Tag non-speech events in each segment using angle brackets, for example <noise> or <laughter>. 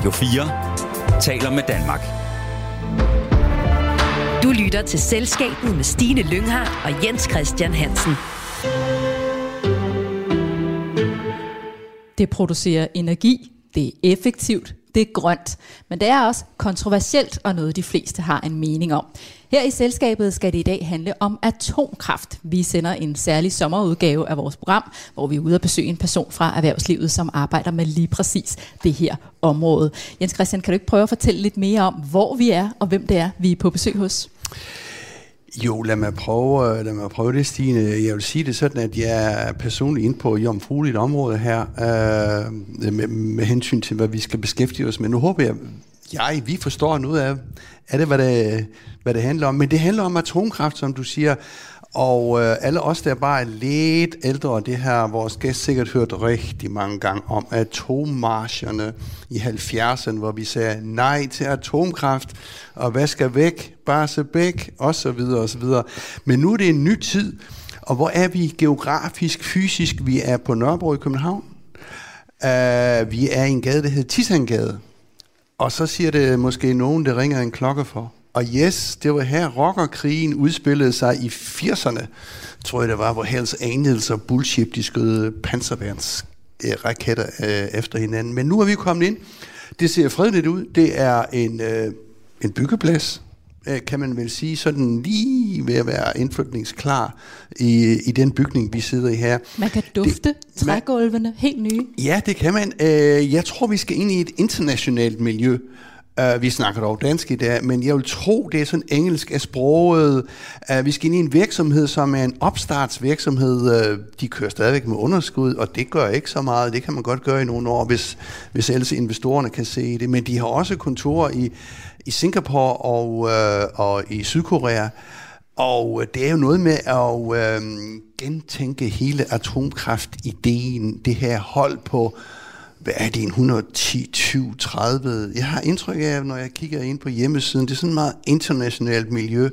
Radio 4 taler med Danmark. Du lytter til Selskabet med Stine Lynghardt og Jens Christian Hansen. Det producerer energi, det er effektivt, det er grønt, men det er også kontroversielt og noget, de fleste har en mening om. Her i selskabet skal det i dag handle om atomkraft. Vi sender en særlig sommerudgave af vores program, hvor vi er ude at besøge en person fra erhvervslivet, som arbejder med lige præcis det her område. Jens Christian, kan du ikke prøve at fortælle lidt mere om, hvor vi er og hvem det er, vi er på besøg hos? Jo, lad mig, prøve, øh, lad mig prøve det, Stine. Jeg vil sige det sådan, at jeg er personligt inde på jomfrueligt område her, øh, med, med hensyn til, hvad vi skal beskæftige os med. Nu håber jeg, jeg, vi forstår noget af, af det, hvad det, hvad det handler om. Men det handler om atomkraft, som du siger. Og øh, alle os, der bare er lidt ældre, det her, vores gæst sikkert hørt rigtig mange gange om atommarscherne i 70'erne, hvor vi sagde nej til atomkraft, og hvad skal væk, bare så osv. og så videre, og så videre. Men nu er det en ny tid, og hvor er vi geografisk, fysisk? Vi er på Nørrebro i København. Uh, vi er i en gade, der hedder Tisangade. Og så siger det måske nogen, der ringer en klokke for. Og yes, det var her rockerkrigen udspillede sig i 80'erne, tror jeg det var, hvor Hells Angels og Bullshit, de skød panserværns øh, raketter øh, efter hinanden. Men nu er vi kommet ind. Det ser fredeligt ud. Det er en, øh, en byggeplads, øh, kan man vel sige, sådan lige ved at være indflytningsklar i, i den bygning, vi sidder i her. Man kan dufte det, trægulvene, helt nye. Ja, det kan man. Øh, jeg tror, vi skal ind i et internationalt miljø. Uh, vi snakker dog dansk i dag, men jeg vil tro, det er sådan engelsk af sproget. Uh, vi skal ind i en virksomhed, som er en opstartsvirksomhed. Uh, de kører stadigvæk med underskud, og det gør ikke så meget. Det kan man godt gøre i nogle år, hvis, hvis ellers investorerne kan se det. Men de har også kontorer i, i Singapore og, uh, og i Sydkorea. Og det er jo noget med at øh, gentænke hele atomkraft-ideen, det her hold på hvad er det, en 110, 20, 30? Jeg har indtryk af, når jeg kigger ind på hjemmesiden, det er sådan et meget internationalt miljø.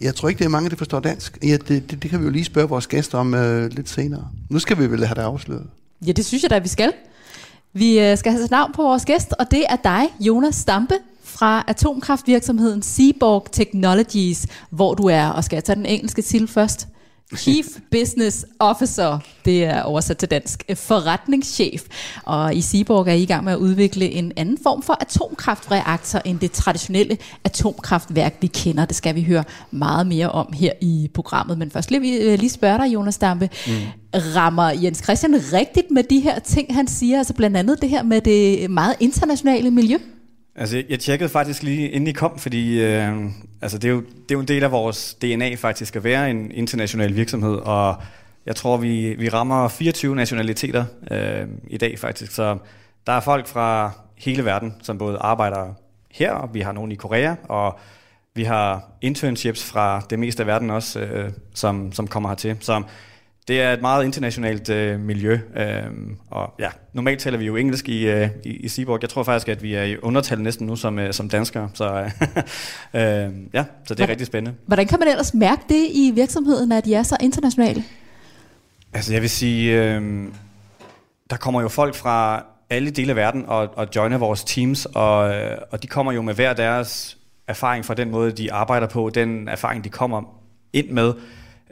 Jeg tror ikke, det er mange, der forstår dansk. Ja, det, det, det kan vi jo lige spørge vores gæster om uh, lidt senere. Nu skal vi vel have det afsløret. Ja, det synes jeg da, vi skal. Vi øh, skal have navn på vores gæst, og det er dig, Jonas Stampe, fra atomkraftvirksomheden Seaborg Technologies, hvor du er, og skal jeg tage den engelske til først? Chief Business Officer, det er oversat til dansk, forretningschef. Og i Seaborg er I i gang med at udvikle en anden form for atomkraftreaktor end det traditionelle atomkraftværk, vi kender. Det skal vi høre meget mere om her i programmet. Men først vi øh, lige spørge dig, Jonas Dampe. Mm. Rammer Jens Christian rigtigt med de her ting, han siger? Altså blandt andet det her med det meget internationale miljø? Altså, jeg tjekkede faktisk lige inden I kom, fordi øh, altså, det, er jo, det er jo en del af vores DNA faktisk at være en international virksomhed, og jeg tror, vi, vi rammer 24 nationaliteter øh, i dag faktisk. Så der er folk fra hele verden, som både arbejder her, og vi har nogen i Korea, og vi har internships fra det meste af verden også, øh, som, som kommer hertil. Så det er et meget internationalt øh, miljø, øh, og ja, normalt taler vi jo engelsk i, øh, i, i Seaborg. Jeg tror faktisk, at vi er i undertal næsten nu som, øh, som danskere, så øh, <laughs> øh, ja, så det er hvordan, rigtig spændende. Hvordan kan man ellers mærke det i virksomheden, at de er så internationale? Altså jeg vil sige, øh, der kommer jo folk fra alle dele af verden og, og joiner vores teams, og, øh, og de kommer jo med hver deres erfaring fra den måde, de arbejder på, den erfaring, de kommer ind med.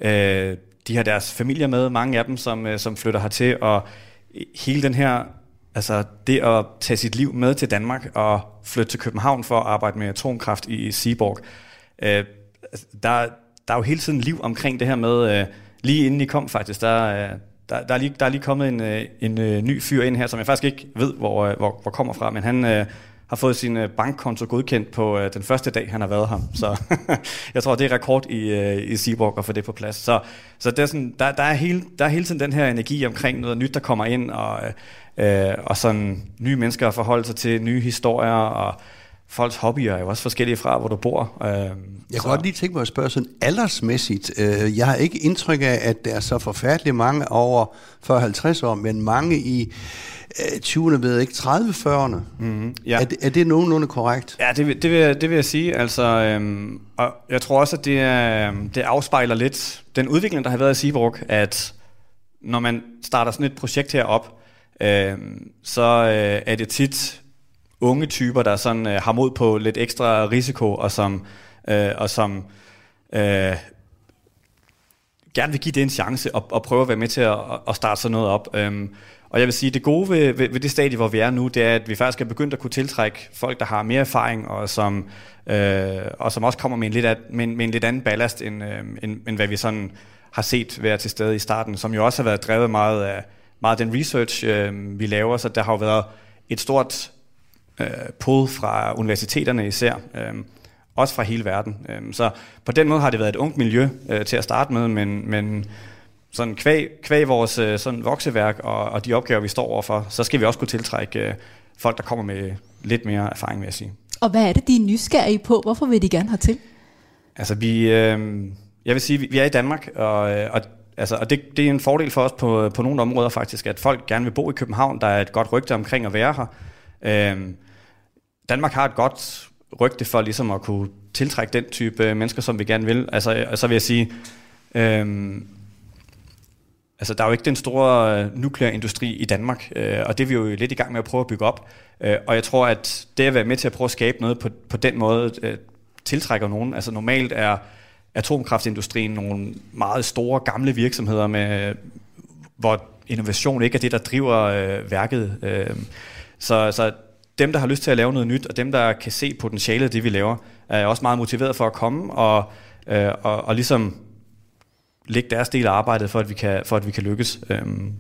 Øh, de har deres familier med, mange af dem, som, øh, som flytter hertil, og hele den her, altså det at tage sit liv med til Danmark og flytte til København for at arbejde med atomkraft i Seaborg, øh, altså, der, der er jo hele tiden liv omkring det her med, øh, lige inden I kom faktisk, der, øh, der, der, er, lige, der er lige kommet en, øh, en, en ny fyr ind her, som jeg faktisk ikke ved, hvor, øh, hvor, hvor kommer fra, men han... Øh, har fået sin øh, bankkonto godkendt på øh, den første dag, han har været her. Så <laughs> jeg tror, det er rekord i, øh, i Seaborg at få det på plads. Så, så det er sådan, der, der, er hele, der er hele tiden den her energi omkring noget nyt, der kommer ind, og, øh, og sådan nye mennesker at forholde sig til, nye historier, og folks hobbyer er jo også forskellige fra, hvor du bor. Øh, jeg kan godt lige tænke mig at spørge sådan aldersmæssigt. Øh, jeg har ikke indtryk af, at der er så forfærdeligt mange over 40-50 år, men mange i 20'erne, ved jeg ikke, 30-40'erne. Mm-hmm, ja. er, det, er det nogenlunde korrekt? Ja, det, det, vil, det vil jeg sige. Altså, øhm, og jeg tror også, at det, øhm, det afspejler lidt den udvikling, der har været i Seaborg, at når man starter sådan et projekt her op, øhm, så øh, er det tit unge typer, der sådan øh, har mod på lidt ekstra risiko, og som, øh, og som øh, gerne vil give det en chance og, og prøve at være med til at, at starte sådan noget op. Øhm, og jeg vil sige, det gode ved, ved, ved det stadie, hvor vi er nu, det er, at vi faktisk er begyndt at kunne tiltrække folk, der har mere erfaring, og som, øh, og som også kommer med en lidt, af, med, en, med en lidt anden ballast, end, øh, end, end hvad vi sådan har set være til stede i starten, som jo også har været drevet meget af, meget af den research, øh, vi laver, så der har jo været et stort øh, pull fra universiteterne især, øh, også fra hele verden. Øh, så på den måde har det været et ungt miljø øh, til at starte med, men, men sådan kvæg, kvæg vores øh, sådan vokseværk og, og de opgaver, vi står overfor, så skal vi også kunne tiltrække øh, folk, der kommer med lidt mere erfaring, vil jeg sige. Og hvad er det, de er nysgerrige på? Hvorfor vil de gerne have til? Altså vi, øh, jeg vil sige, vi er i Danmark, og, øh, og, altså, og det, det er en fordel for os på, på nogle områder faktisk, at folk gerne vil bo i København. Der er et godt rygte omkring at være her. Øh, Danmark har et godt rygte for ligesom at kunne tiltrække den type mennesker, som vi gerne vil. Altså, så vil jeg sige, øh, Altså, der er jo ikke den store øh, nuklearindustri i Danmark, øh, og det er vi jo lidt i gang med at prøve at bygge op. Øh, og jeg tror, at det at være med til at prøve at skabe noget på, på den måde, øh, tiltrækker nogen. Altså normalt er atomkraftindustrien nogle meget store, gamle virksomheder, med, hvor innovation ikke er det, der driver øh, værket. Øh, så, så dem, der har lyst til at lave noget nyt, og dem, der kan se potentialet af det, vi laver, er også meget motiveret for at komme og, øh, og, og ligesom lægge deres del af arbejdet, for at vi kan, for at vi kan lykkes. Øhm.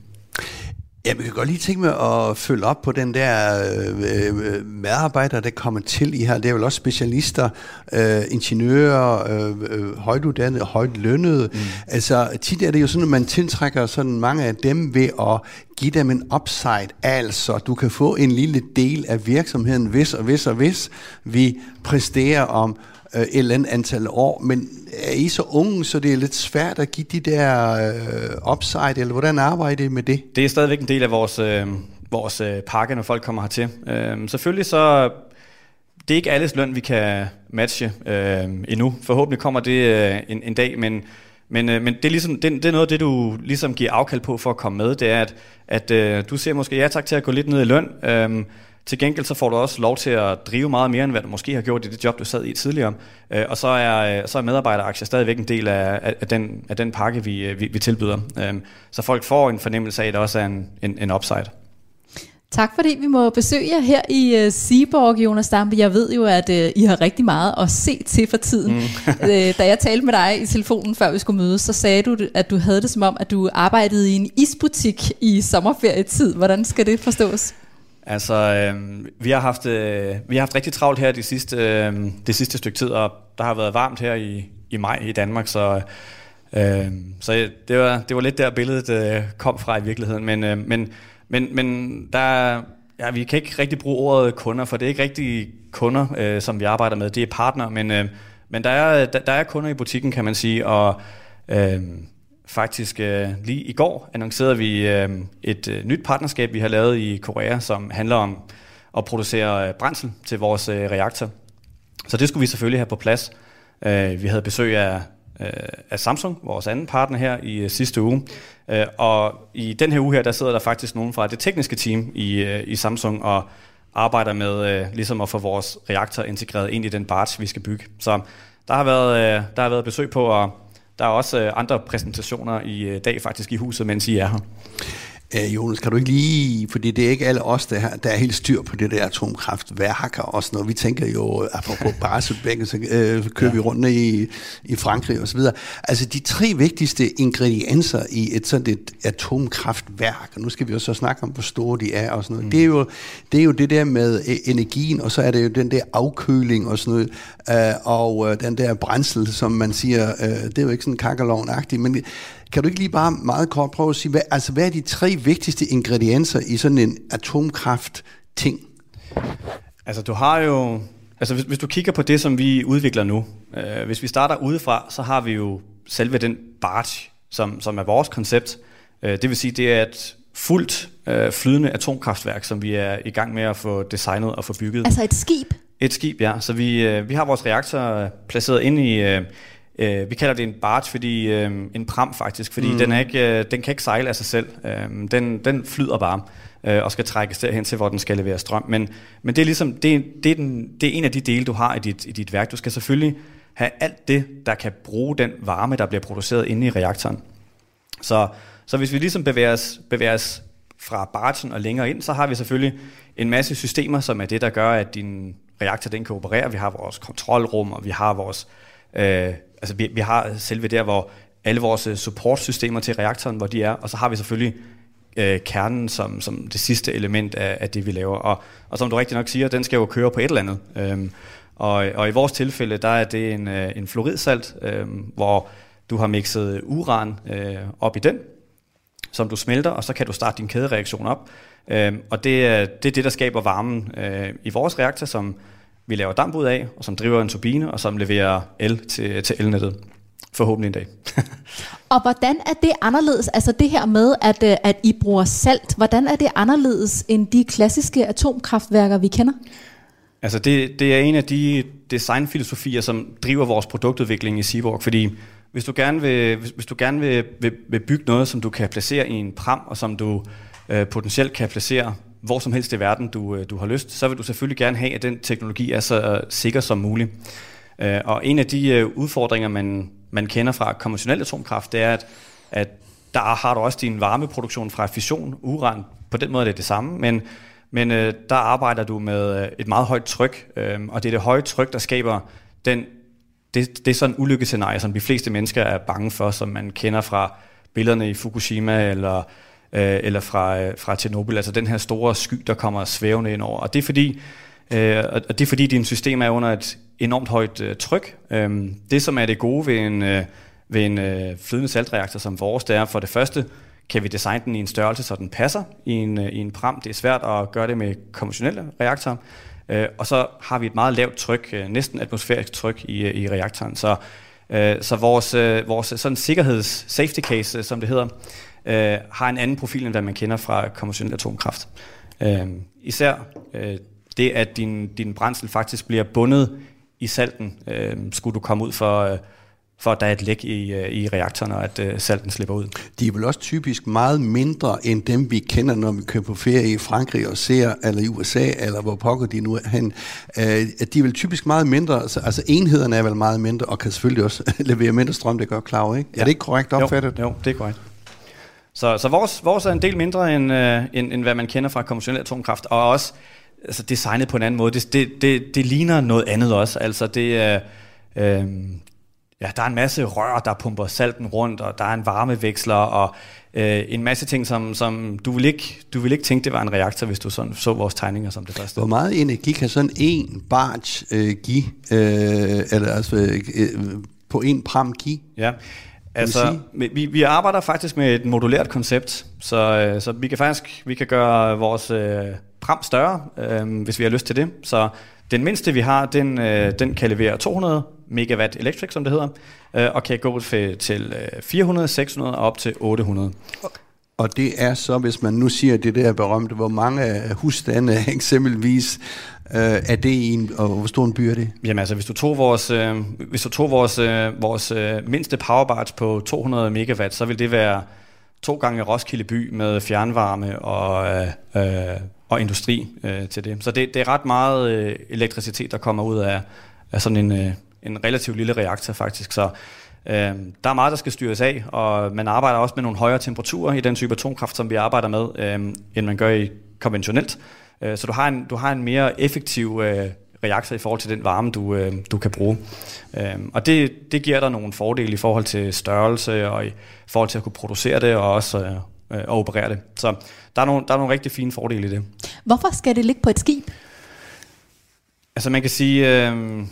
Ja, vi kan godt lige tænke mig at følge op på den der øh, øh, medarbejdere, der kommer til i her. Det er vel også specialister, øh, ingeniører, øh, øh, højtuddannede, højt lønnede. Mm. Altså tit er det jo sådan, at man tiltrækker sådan mange af dem ved at give dem en upside. Altså, du kan få en lille del af virksomheden, hvis og hvis og hvis vi præsterer om øh, et eller andet antal år, men er I så unge, så det er lidt svært at give de der øh, upside, eller hvordan arbejder I med det? Det er stadigvæk en del af vores, øh, vores øh, pakke, når folk kommer hertil. Øh, selvfølgelig så, det er ikke alles løn, vi kan matche øh, endnu. Forhåbentlig kommer det øh, en, en dag, men men, øh, men det, er ligesom, det, det er noget af det, du ligesom giver afkald på for at komme med, det er, at, at øh, du ser måske ja tak til at gå lidt ned i løn, øh, til gengæld så får du også lov til at drive meget mere, end hvad du måske har gjort i det job, du sad i tidligere. Øh, og så er, øh, så er medarbejderaktier stadigvæk en del af, af, den, af den pakke, vi, øh, vi, vi tilbyder. Så folk får en fornemmelse af, at det også er en, en, en upside. Tak fordi vi må besøge jer her i uh, Seaborg, Jonas Dampe. Jeg ved jo, at uh, I har rigtig meget at se til for tiden. Mm. uh, <laughs> da jeg talte med dig i telefonen, før vi skulle mødes, så sagde du, at du havde det som om, at du arbejdede i en isbutik i sommerferietid. Hvordan skal det forstås? Altså, øh, vi, har haft, øh, vi har haft rigtig travlt her det sidste, øh, det sidste stykke tid, og der har været varmt her i, i maj i Danmark, så, øh, så det, var, det var lidt der billedet øh, kom fra i virkeligheden. Men, øh, men, men, men der, ja, vi kan ikke rigtig bruge ordet kunder, for det er ikke rigtig kunder, øh, som vi arbejder med, det er partner, men, øh, men der, er, der, der er kunder i butikken, kan man sige, og... Øh, Faktisk øh, lige i går annoncerede vi øh, et øh, nyt partnerskab, vi har lavet i Korea, som handler om at producere øh, brændsel til vores øh, reaktor. Så det skulle vi selvfølgelig have på plads. Øh, vi havde besøg af, øh, af Samsung, vores anden partner her i øh, sidste uge. Øh, og i den her uge her, der sidder der faktisk nogen fra det tekniske team i, øh, i Samsung og arbejder med øh, ligesom at få vores reaktor integreret ind i den barge, vi skal bygge. Så der har været, øh, der har været besøg på at der er også øh, andre præsentationer i øh, dag faktisk i huset, mens I er her. Øh, Jonas, kan du ikke lige, fordi det er ikke alle os, der, der er helt styr på det der atomkraftværker og sådan noget. Vi tænker jo, apropos <laughs> Barsebækken, så øh, kører ja. vi rundt i, i Frankrig og så videre. Altså de tre vigtigste ingredienser i et sådan et atomkraftværk, og nu skal vi jo så snakke om, hvor store de er og sådan noget. Mm. Det, er jo, det er jo det der med øh, energien, og så er det jo den der afkøling og sådan noget, øh, og øh, den der brændsel, som man siger, øh, det er jo ikke sådan kakkelovn-agtigt, men kan du ikke lige bare meget kort prøve at sige, hvad, altså, hvad er de tre vigtigste ingredienser i sådan en atomkraft-ting? Altså du har jo, altså hvis, hvis du kigger på det, som vi udvikler nu, øh, hvis vi starter udefra, så har vi jo selve den barge, som, som er vores koncept. Øh, det vil sige, det er et fuldt øh, flydende atomkraftværk, som vi er i gang med at få designet og få bygget. Altså et skib? Et skib, ja. Så vi, øh, vi har vores reaktor placeret ind i, øh, Øh, vi kalder det en barge, fordi øh, en pram faktisk, fordi mm. den, er ikke, øh, den kan ikke sejle af sig selv. Øh, den, den flyder bare. øh, og skal trækkes derhen til, hvor den skal levere strøm. Men, men det er ligesom, det, det, er den, det er en af de dele, du har i dit, i dit værk. Du skal selvfølgelig have alt det, der kan bruge den varme, der bliver produceret inde i reaktoren. Så, så hvis vi ligesom bevæger os, bevæger os fra bargen og længere ind, så har vi selvfølgelig en masse systemer, som er det, der gør, at din reaktor den kan operere. Vi har vores kontrolrum, og vi har vores, øh, altså vi, vi har selve der, hvor alle vores øh, supportsystemer til reaktoren, hvor de er, og så har vi selvfølgelig øh, kernen som, som det sidste element af, af det, vi laver. Og, og som du rigtig nok siger, den skal jo køre på et eller andet. Øhm, og, og i vores tilfælde, der er det en, øh, en fluoridsalt, øh, hvor du har mixet uran øh, op i den, som du smelter, og så kan du starte din kædereaktion op. Øh, og det er, det er det, der skaber varmen øh, i vores reaktor, som vi laver damp ud af, og som driver en turbine, og som leverer el til, til elnettet. Forhåbentlig en dag. <laughs> og hvordan er det anderledes, altså det her med, at, øh, at I bruger salt, hvordan er det anderledes end de klassiske atomkraftværker, vi kender? Altså det, det er en af de designfilosofier, som driver vores produktudvikling i Seaborg, fordi hvis du gerne vil, hvis, hvis du gerne vil, vil, vil bygge noget, som du kan placere i en pram, og som du øh, potentielt kan placere hvor som helst i verden, du, øh, du har lyst, så vil du selvfølgelig gerne have, at den teknologi er så øh, sikker som muligt. Øh, og en af de udfordringer, man, man kender fra konventionel atomkraft, det er, at, at der har du også din varmeproduktion fra fission, uran, på den måde er det det samme, men men øh, der arbejder du med et meget højt tryk, øh, og det er det høje tryk, der skaber den, det, det er sådan en ulykkescenarie, som de fleste mennesker er bange for, som man kender fra billederne i Fukushima eller, øh, eller fra, øh, fra Tjernobyl, altså den her store sky, der kommer svævende ind over. Og det er fordi, øh, og det er fordi din system er under et enormt højt øh, tryk. Øh, det, som er det gode ved en, øh, ved en øh, flydende saltreaktor som vores, det er for det første, kan vi designe den i en størrelse, så den passer i en, øh, i en pram. Det er svært at gøre det med konventionelle reaktorer. Øh, og så har vi et meget lavt tryk, øh, næsten atmosfærisk tryk i, øh, i reaktoren. Så, øh, så vores, øh, vores sådan sikkerheds safety case, som det hedder, har en anden profil, end hvad man kender fra konventionel atomkraft. Især det, at din, din brændsel faktisk bliver bundet i salten, skulle du komme ud for for at der er et læk i, øh, i reaktoren, og at uh, salten slipper ud. De er vel også typisk meget mindre end dem, vi kender, når vi kører på ferie i Frankrig og ser, eller i USA, eller hvor pokker de nu er hen. Uh, de er vel typisk meget mindre, altså, altså enhederne er vel meget mindre, og kan selvfølgelig også <laughs> levere mindre strøm, det gør klar, ikke? Ja. Er det ikke korrekt opfattet? Jo, jo det er korrekt. Så, så vores, vores er en del mindre, end, uh, end, end hvad man kender fra konventionel atomkraft, og også altså, designet på en anden måde. Det, det, det, det ligner noget andet også. Altså, det er... Uh, Ja, der er en masse rør, der pumper salten rundt, og der er en varmeveksler, og øh, en masse ting, som, som du, vil ikke, du vil ikke tænke, det var en reaktor, hvis du sådan så vores tegninger som det første. Hvor meget energi kan sådan en barge øh, give, øh, eller altså øh, på en pram give? Ja, altså vi, vi arbejder faktisk med et modulært koncept, så, øh, så vi kan faktisk vi kan gøre vores øh, pram større, øh, hvis vi har lyst til det. Så den mindste, vi har, den, øh, den kan levere 200 megawatt electric, som det hedder, øh, og kan gå til 400, øh, 600 og op til 800. Og det er så, hvis man nu siger det der berømte, hvor mange husstande <laughs> eksempelvis øh, er det i en, og hvor stor en by er det? Jamen altså, hvis du tog vores, øh, hvis du tog vores, øh, vores øh, mindste powerbarge på 200 megawatt, så vil det være to gange Roskilde by med fjernvarme og, øh, øh, og industri øh, til det. Så det, det er ret meget øh, elektricitet, der kommer ud af, af sådan en, øh, en relativt lille reaktor faktisk. Så øh, der er meget, der skal styres af, og man arbejder også med nogle højere temperaturer i den type atomkraft, som vi arbejder med, øh, end man gør i konventionelt. Øh, så du har en, du har en mere effektiv øh, reaktor i forhold til den varme, du, øh, du kan bruge. Øh, og det, det giver dig nogle fordele i forhold til størrelse, og i forhold til at kunne producere det, og også øh, at operere det. Så der er, nogle, der er nogle rigtig fine fordele i det. Hvorfor skal det ligge på et skib? Altså man kan sige, øh,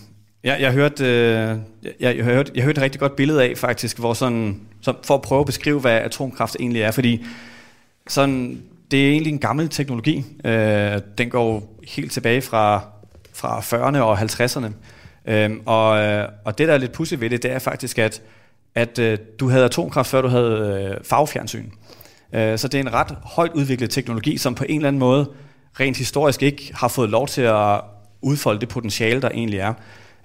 Ja, jeg hørte, øh, jeg, jeg, hørte, jeg hørte et rigtig godt billede af faktisk, hvor sådan, som, for at prøve at beskrive, hvad atomkraft egentlig er, fordi sådan, det er egentlig en gammel teknologi. Øh, den går helt tilbage fra, fra 40'erne og 50'erne. Øhm, øh, og, og det, der er lidt pudsigt ved det, det er faktisk, at, at øh, du havde atomkraft, før du havde øh, farvefjernsyn. Øh, så det er en ret højt udviklet teknologi, som på en eller anden måde rent historisk ikke har fået lov til at udfolde det potentiale, der egentlig er.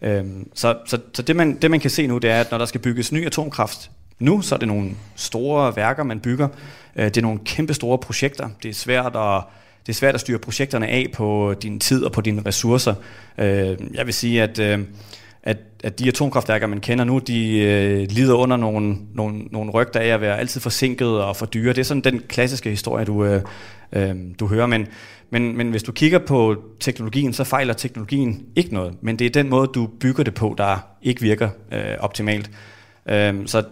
Øhm, så så, så det, man, det man kan se nu, det er, at når der skal bygges ny atomkraft nu, så er det nogle store værker, man bygger. Øh, det er nogle kæmpe store projekter. Det er svært at det er svært at styre projekterne af på din tid og på dine ressourcer. Øh, jeg vil sige, at, øh, at, at de atomkraftværker, man kender nu, de øh, lider under nogle, nogle, nogle rygter af at være altid forsinket og for dyre. Det er sådan den klassiske historie, du, øh, øh, du hører. Men, men, men hvis du kigger på teknologien, så fejler teknologien ikke noget. Men det er den måde, du bygger det på, der ikke virker øh, optimalt. Øh, så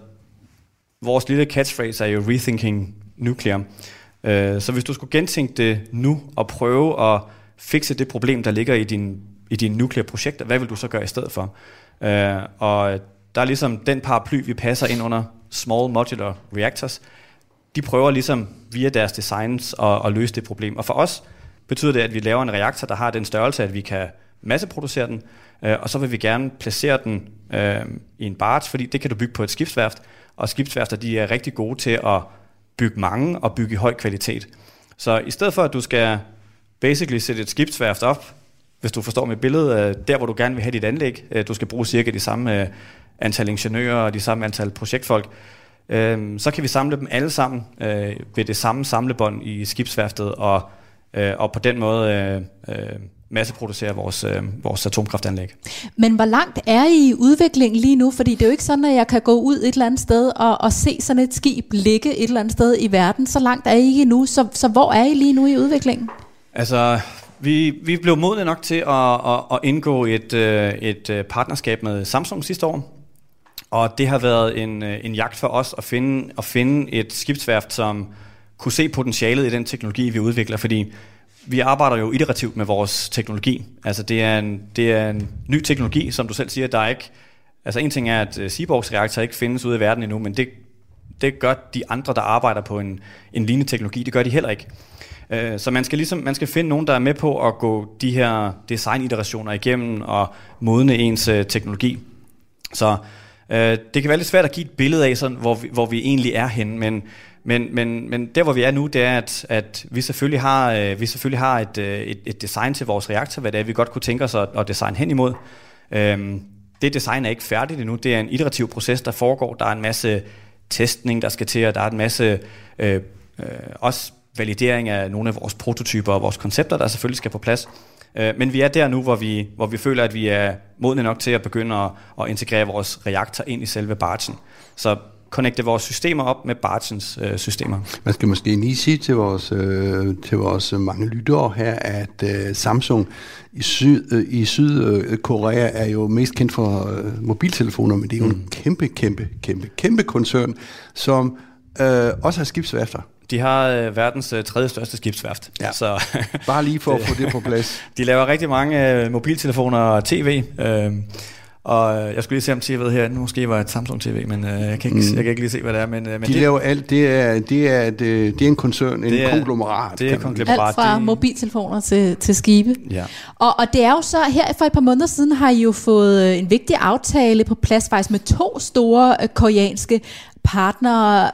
vores lille catchphrase er jo rethinking nuclear. Øh, så hvis du skulle gentænke det nu og prøve at fikse det problem, der ligger i din, i dine nukleare projekter, hvad vil du så gøre i stedet for? Øh, og der er ligesom den paraply, vi passer ind under Small Modular Reactors. De prøver ligesom via deres designs at, at løse det problem. Og for os betyder det, at vi laver en reaktor, der har den størrelse, at vi kan masseproducere den, øh, og så vil vi gerne placere den øh, i en barge, fordi det kan du bygge på et skibsværft, og skibsværfter de er rigtig gode til at bygge mange og bygge i høj kvalitet. Så i stedet for, at du skal basically sætte et skibsværft op, hvis du forstår mit billede, øh, der hvor du gerne vil have dit anlæg, øh, du skal bruge cirka de samme øh, antal ingeniører og de samme antal projektfolk, øh, så kan vi samle dem alle sammen øh, ved det samme samlebånd i skibsværftet, og, og på den måde masseproducere vores, øh, vores atomkraftanlæg. Men hvor langt er I i udviklingen lige nu? Fordi det er jo ikke sådan, at jeg kan gå ud et eller andet sted og, og se sådan et skib ligge et eller andet sted i verden. Så langt er I ikke nu. Så, så hvor er I lige nu i udviklingen? Altså, vi, vi blev modne nok til at, at, at indgå et, øh, et øh, partnerskab med Samsung sidste år. Og det har været en, øh, en jagt for os at finde, at finde et skibsværft, som kunne se potentialet i den teknologi, vi udvikler. Fordi vi arbejder jo iterativt med vores teknologi. Altså det er en, det er en ny teknologi, som du selv siger, der er ikke... Altså en ting er, at øh, Seaborgs reaktor ikke findes ude i verden endnu, men det, det gør de andre, der arbejder på en, en lignende teknologi, det gør de heller ikke. Øh, så man skal, ligesom, man skal finde nogen, der er med på at gå de her design-iterationer igennem og modne ens øh, teknologi. Så øh, det kan være lidt svært at give et billede af, sådan, hvor, vi, hvor vi egentlig er henne, men men, men, men der hvor vi er nu, det er, at, at vi selvfølgelig har, øh, vi selvfølgelig har et, øh, et, et design til vores reaktor, hvad det er, vi godt kunne tænke os at, at designe hen imod. Øhm, det design er ikke færdigt endnu. Det er en iterativ proces, der foregår. Der er en masse testning, der skal til, og der er en masse øh, øh, også validering af nogle af vores prototyper og vores koncepter, der selvfølgelig skal på plads. Øh, men vi er der nu, hvor vi, hvor vi føler, at vi er modne nok til at begynde at, at integrere vores reaktor ind i selve bargen. Så connecte vores systemer op med Bartens øh, systemer. Man skal måske lige sige til vores, øh, til vores mange lyttere her, at øh, Samsung i, syd, øh, i Sydkorea er jo mest kendt for øh, mobiltelefoner, men det er jo mm. en kæmpe, kæmpe, kæmpe, kæmpe koncern, som øh, også har skibsværfter. De har øh, verdens øh, tredje største skibsværft. Ja. Så, Bare lige for at <laughs> få det på plads. De laver rigtig mange øh, mobiltelefoner og tv. Øh, og øh, jeg skulle lige se om tv'et her, nu måske var et Samsung TV, men øh, jeg, kan ikke, mm. jeg kan ikke lige se, hvad det er. Men, øh, men de det, laver alt, det er, det, er, det, det er en koncern, en er, konglomerat. Det er konglomerat. Alt fra det, mobiltelefoner til, til skibe. Ja. Og, og det er jo så, her for et par måneder siden har I jo fået øh, en vigtig aftale på plads faktisk med to store øh, koreanske partnere.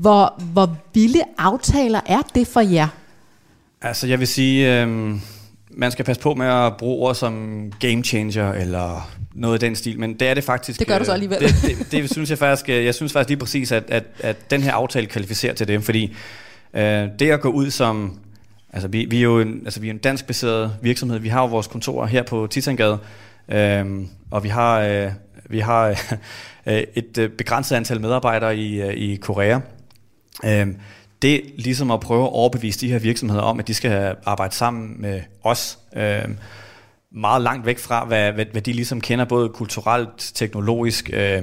Hvor, hvor vilde aftaler er det for jer? Altså jeg vil sige, øh, man skal passe på med at bruge ord som game changer eller noget i den stil, men det er det faktisk. Det gør du så alligevel. Det, det, det synes jeg faktisk, øh, jeg synes faktisk lige præcis, at, at, at den her aftale kvalificerer til det, fordi øh, det at gå ud som, altså vi, vi er jo en, altså vi er en dansk baseret virksomhed, vi har jo vores kontor her på Titangade, øh, og vi har, øh, vi har øh, et øh, begrænset antal medarbejdere i, øh, i Korea. Øh, det ligesom at prøve at overbevise de her virksomheder om, at de skal arbejde sammen med os, øh, meget langt væk fra, hvad, hvad, hvad de ligesom kender, både kulturelt, teknologisk. Øh,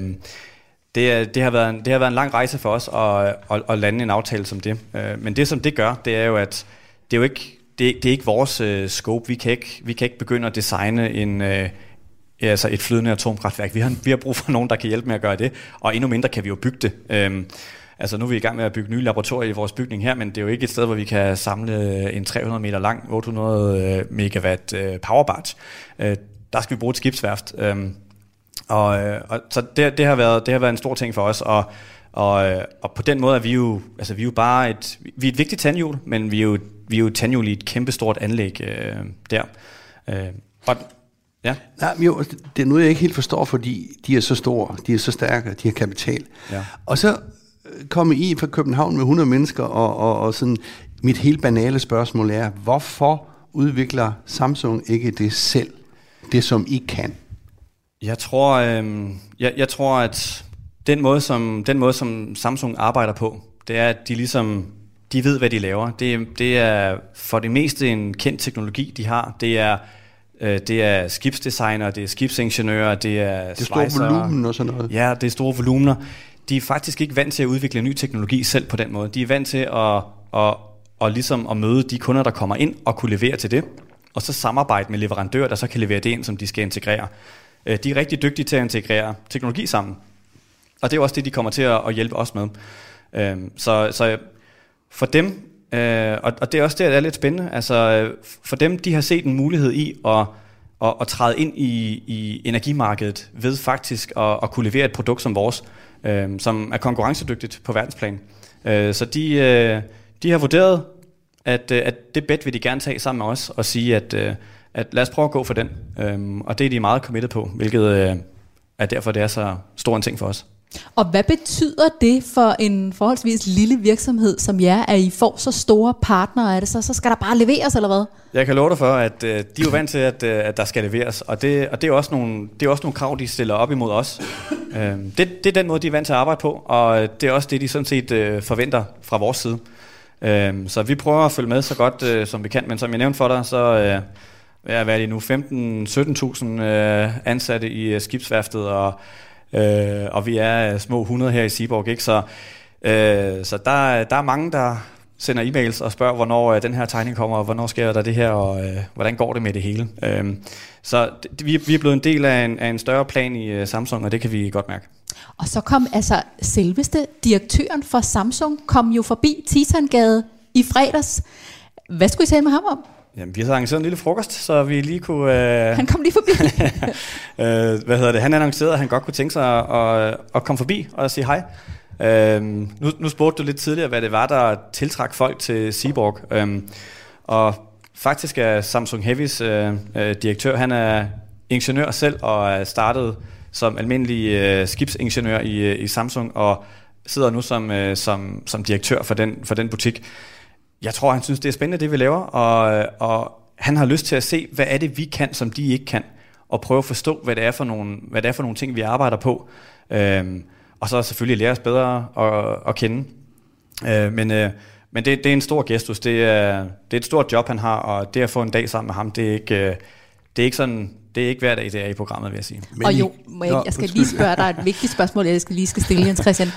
det, det, har været en, det har været en lang rejse for os at, at, at lande en aftale som det. Øh, men det som det gør, det er jo, at det er jo ikke, det, det er ikke vores øh, scope. Vi kan ikke, vi kan ikke begynde at designe en, øh, altså et flydende atomkraftværk. Vi har, vi har brug for nogen, der kan hjælpe med at gøre det, og endnu mindre kan vi jo bygge det. Øh, Altså nu er vi i gang med at bygge nye laboratorier i vores bygning her, men det er jo ikke et sted, hvor vi kan samle en 300 meter lang, 800 øh, megawatt øh, powerbarge. Øh, der skal vi bruge et skibsværft. Øhm, og, og, så det, det, har været, det har været en stor ting for os, og, og, og på den måde er vi jo, altså vi er jo bare et, vi er et vigtigt tandhjul, men vi er jo, vi er jo et tandhjul i et kæmpestort anlæg øh, der. Øh, og Ja. Nej, men jo, det er noget, jeg ikke helt forstår, fordi de er så store, de er så stærke, de har kapital. Ja. Og så kommer I fra København med 100 mennesker, og, og, og sådan, mit helt banale spørgsmål er, hvorfor udvikler Samsung ikke det selv, det som I kan? Jeg tror, øh, jeg, jeg tror, at den måde, som, den måde, som Samsung arbejder på, det er, at de ligesom, de ved, hvad de laver. Det, det er for det meste en kendt teknologi, de har. Det er, øh, det er skibsdesigner, det er skibsingeniører, det er Det er store volumen og sådan noget. Ja, det er store volumener. De er faktisk ikke vant til at udvikle ny teknologi selv på den måde. De er vant til at, at, at, ligesom at møde de kunder, der kommer ind og kunne levere til det, og så samarbejde med leverandører, der så kan levere det ind, som de skal integrere. Øh, de er rigtig dygtige til at integrere teknologi sammen. Og det er også det, de kommer til at at hjælpe os med. Øhm, så, så for dem, øh, og og det er også det, der er lidt spændende, altså øh, for dem, de har set en mulighed i at, at, at træde ind i, i energimarkedet ved faktisk at, at kunne levere et produkt som vores, øh, som er konkurrencedygtigt på verdensplan. Øh, Så de, øh, de har vurderet, at, øh, at det bet vil de gerne tage sammen med os og sige, at, øh, at lad os prøve at gå for den. Øhm, Og det er de meget committed på, hvilket øh, er derfor, det er så stor en ting for os. Og hvad betyder det for en forholdsvis lille virksomhed som jer, at I får så store partnere? Er det så, så skal der bare leveres, eller hvad? Jeg kan love dig for, at øh, de er jo vant til, at, øh, at der skal leveres, og det, og det, er også nogle, det er også nogle krav, de stiller op imod os. Øhm, det, det er den måde, de er vant til at arbejde på, og øh, det er også det, de sådan set øh, forventer fra vores side. Øhm, så vi prøver at følge med så godt, øh, som vi kan, men som jeg nævnte for dig, så øh, er hvad er det nu 15-17.000 øh, ansatte i øh, skibsværftet, og, øh, og vi er øh, små 100 her i Seaborg, ikke? Så, øh, så der, der er mange, der sender e-mails og spørger, hvornår øh, den her tegning kommer, og hvornår sker der det her, og øh, hvordan går det med det hele. Øhm, så det, vi, vi er blevet en del af en, af en større plan i øh, Samsung, og det kan vi godt mærke. Og så kom altså selveste direktøren for Samsung, kom jo forbi Titangade i fredags. Hvad skulle I tale med ham om? Jamen, vi har arrangeret en lille frokost, så vi lige kunne... Øh, <laughs> Han kom lige forbi. <laughs> øh, hvad hedder det? Han annoncerede, at han godt kunne tænke sig at, at, at komme forbi og sige hej. Øhm, nu, nu spurgte du lidt tidligere, hvad det var, der tiltrak folk til Seaborg. Øhm, og faktisk er Samsung Heavys øh, øh, direktør, han er ingeniør selv og er startet som almindelig øh, skibsingeniør i, øh, i Samsung og sidder nu som, øh, som, som direktør for den, for den butik. Jeg tror, han synes, det er spændende, det vi laver, og, øh, og han har lyst til at se, hvad er det, vi kan, som de ikke kan, og prøve at forstå, hvad det er for nogle, hvad det er for nogle ting, vi arbejder på. Øhm, og så selvfølgelig lære os bedre at, at kende. Øh, men øh, men det, det er en stor gestus. Det er, det er et stort job, han har, og det at få en dag sammen med ham, det er ikke, øh, det er ikke sådan, det er ikke hver dag, det er i programmet, vil jeg sige. og jo, må jeg, jeg skal lige spørge dig et vigtigt spørgsmål, jeg skal lige skal stille, Jens Christian.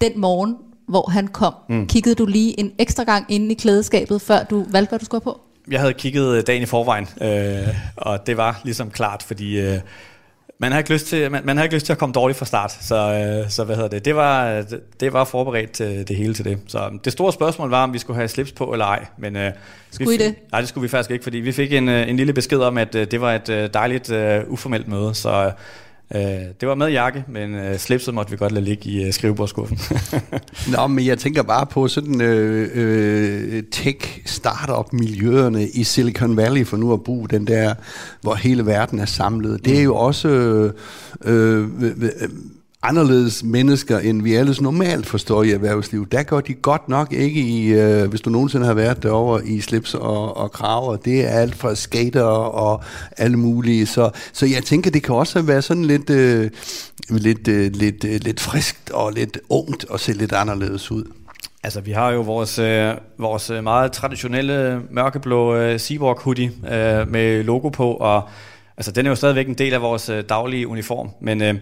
Den morgen, hvor han kom, mm. kiggede du lige en ekstra gang inde i klædeskabet, før du valgte, hvad du skulle på? Jeg havde kigget dagen i forvejen, øh, og det var ligesom klart, fordi øh, man har ikke lyst til, man, man har ikke lyst til at komme dårligt fra start, så, øh, så hvad hedder det, det var, det, det var forberedt til det hele til det. Så det store spørgsmål var, om vi skulle have slips på eller ej, men øh, Skulle vi, I det? Nej, det skulle vi faktisk ikke, fordi vi fik en, øh, en lille besked om, at øh, det var et øh, dejligt øh, uformelt møde, så øh, det var med jakke, men øh, slipset måtte vi godt lade ligge i øh, skrivebordskuffen. <laughs> Nå, men jeg tænker bare på sådan øh, øh, tech-startup-miljøerne i Silicon Valley, for nu at bruge den der, hvor hele verden er samlet. Det er jo også øh, øh, øh, anderledes mennesker, end vi ellers normalt forstår i erhvervslivet. Der går de godt nok ikke i, øh, hvis du nogensinde har været derovre i slips og, og kraver. Det er alt fra skater og alle mulige. Så, så jeg tænker, det kan også være sådan lidt, øh, lidt, øh, lidt, øh, lidt friskt og lidt ungt og se lidt anderledes ud. Altså, vi har jo vores, øh, vores meget traditionelle mørkeblå øh, Seaborg hoodie øh, med logo på, og altså, den er jo stadigvæk en del af vores øh, daglige uniform. Men, øh,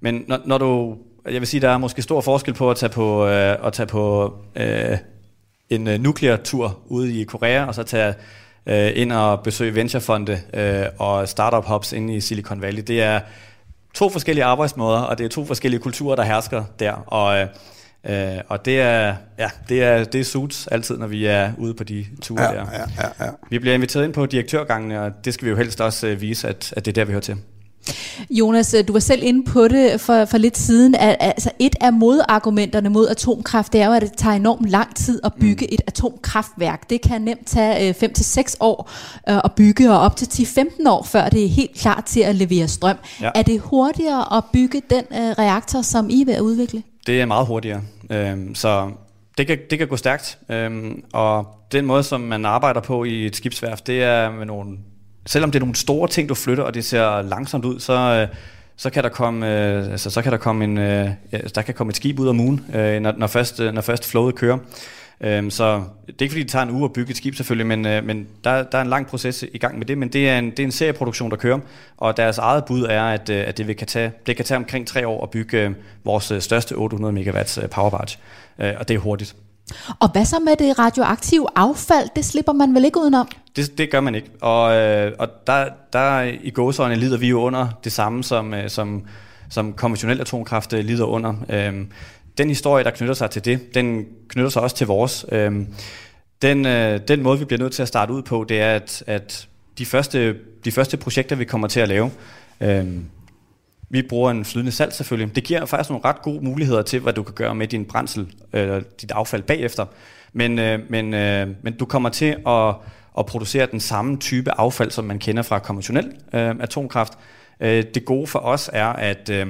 men når, når du, jeg vil sige, der er måske stor forskel på at tage på, øh, at tage på øh, en øh, nuklear-tur ude i Korea, og så tage øh, ind og besøge venturefonde øh, og startup hubs inde i Silicon Valley. Det er to forskellige arbejdsmåder, og det er to forskellige kulturer, der hersker der. Og, øh, og det er, ja, det er, det er suits altid, når vi er ude på de ture Ja, der. ja, ja, ja. Vi bliver inviteret ind på direktørgangene, og det skal vi jo helst også øh, vise, at, at det er der, vi hører til. Jonas, du var selv inde på det for, for lidt siden. At, altså et af modargumenterne mod atomkraft, det er jo, at det tager enormt lang tid at bygge mm. et atomkraftværk. Det kan nemt tage 5-6 øh, år øh, at bygge, og op til 10-15 år, før det er helt klar til at levere strøm. Ja. Er det hurtigere at bygge den øh, reaktor, som I vil udvikle? Det er meget hurtigere. Øhm, så det kan, det kan gå stærkt. Øhm, og den måde, som man arbejder på i et skibsværft, det er med nogle selvom det er nogle store ting, du flytter, og det ser langsomt ud, så, øh, så kan der komme, øh, altså, så kan der komme en, øh, der kan komme et skib ud af moon, øh, når, når, først, når først flowet kører. Øhm, så det er ikke fordi, det tager en uge at bygge et skib selvfølgelig, men, øh, men der, der er en lang proces i gang med det, men det er en, det er en serieproduktion, der kører, og deres eget bud er, at, øh, at det, kan tage, det kan tage omkring tre år at bygge øh, vores største 800 megawatts powerbarge, øh, og det er hurtigt. Og hvad så med det radioaktive affald? Det slipper man vel ikke udenom? Det, det gør man ikke. Og, øh, og der, der i gåsøjne lider vi jo under det samme, som, øh, som, som konventionel atomkraft øh, lider under. Øhm, den historie, der knytter sig til det, den knytter sig også til vores. Øhm, den, øh, den måde, vi bliver nødt til at starte ud på, det er, at, at de, første, de første projekter, vi kommer til at lave, øhm, vi bruger en flydende salt selvfølgelig. Det giver faktisk nogle ret gode muligheder til, hvad du kan gøre med din brændsel, øh, dit affald bagefter. Men, øh, men, øh, men du kommer til at, at producere den samme type affald, som man kender fra konventionel øh, atomkraft. Øh, det gode for os er, at, øh,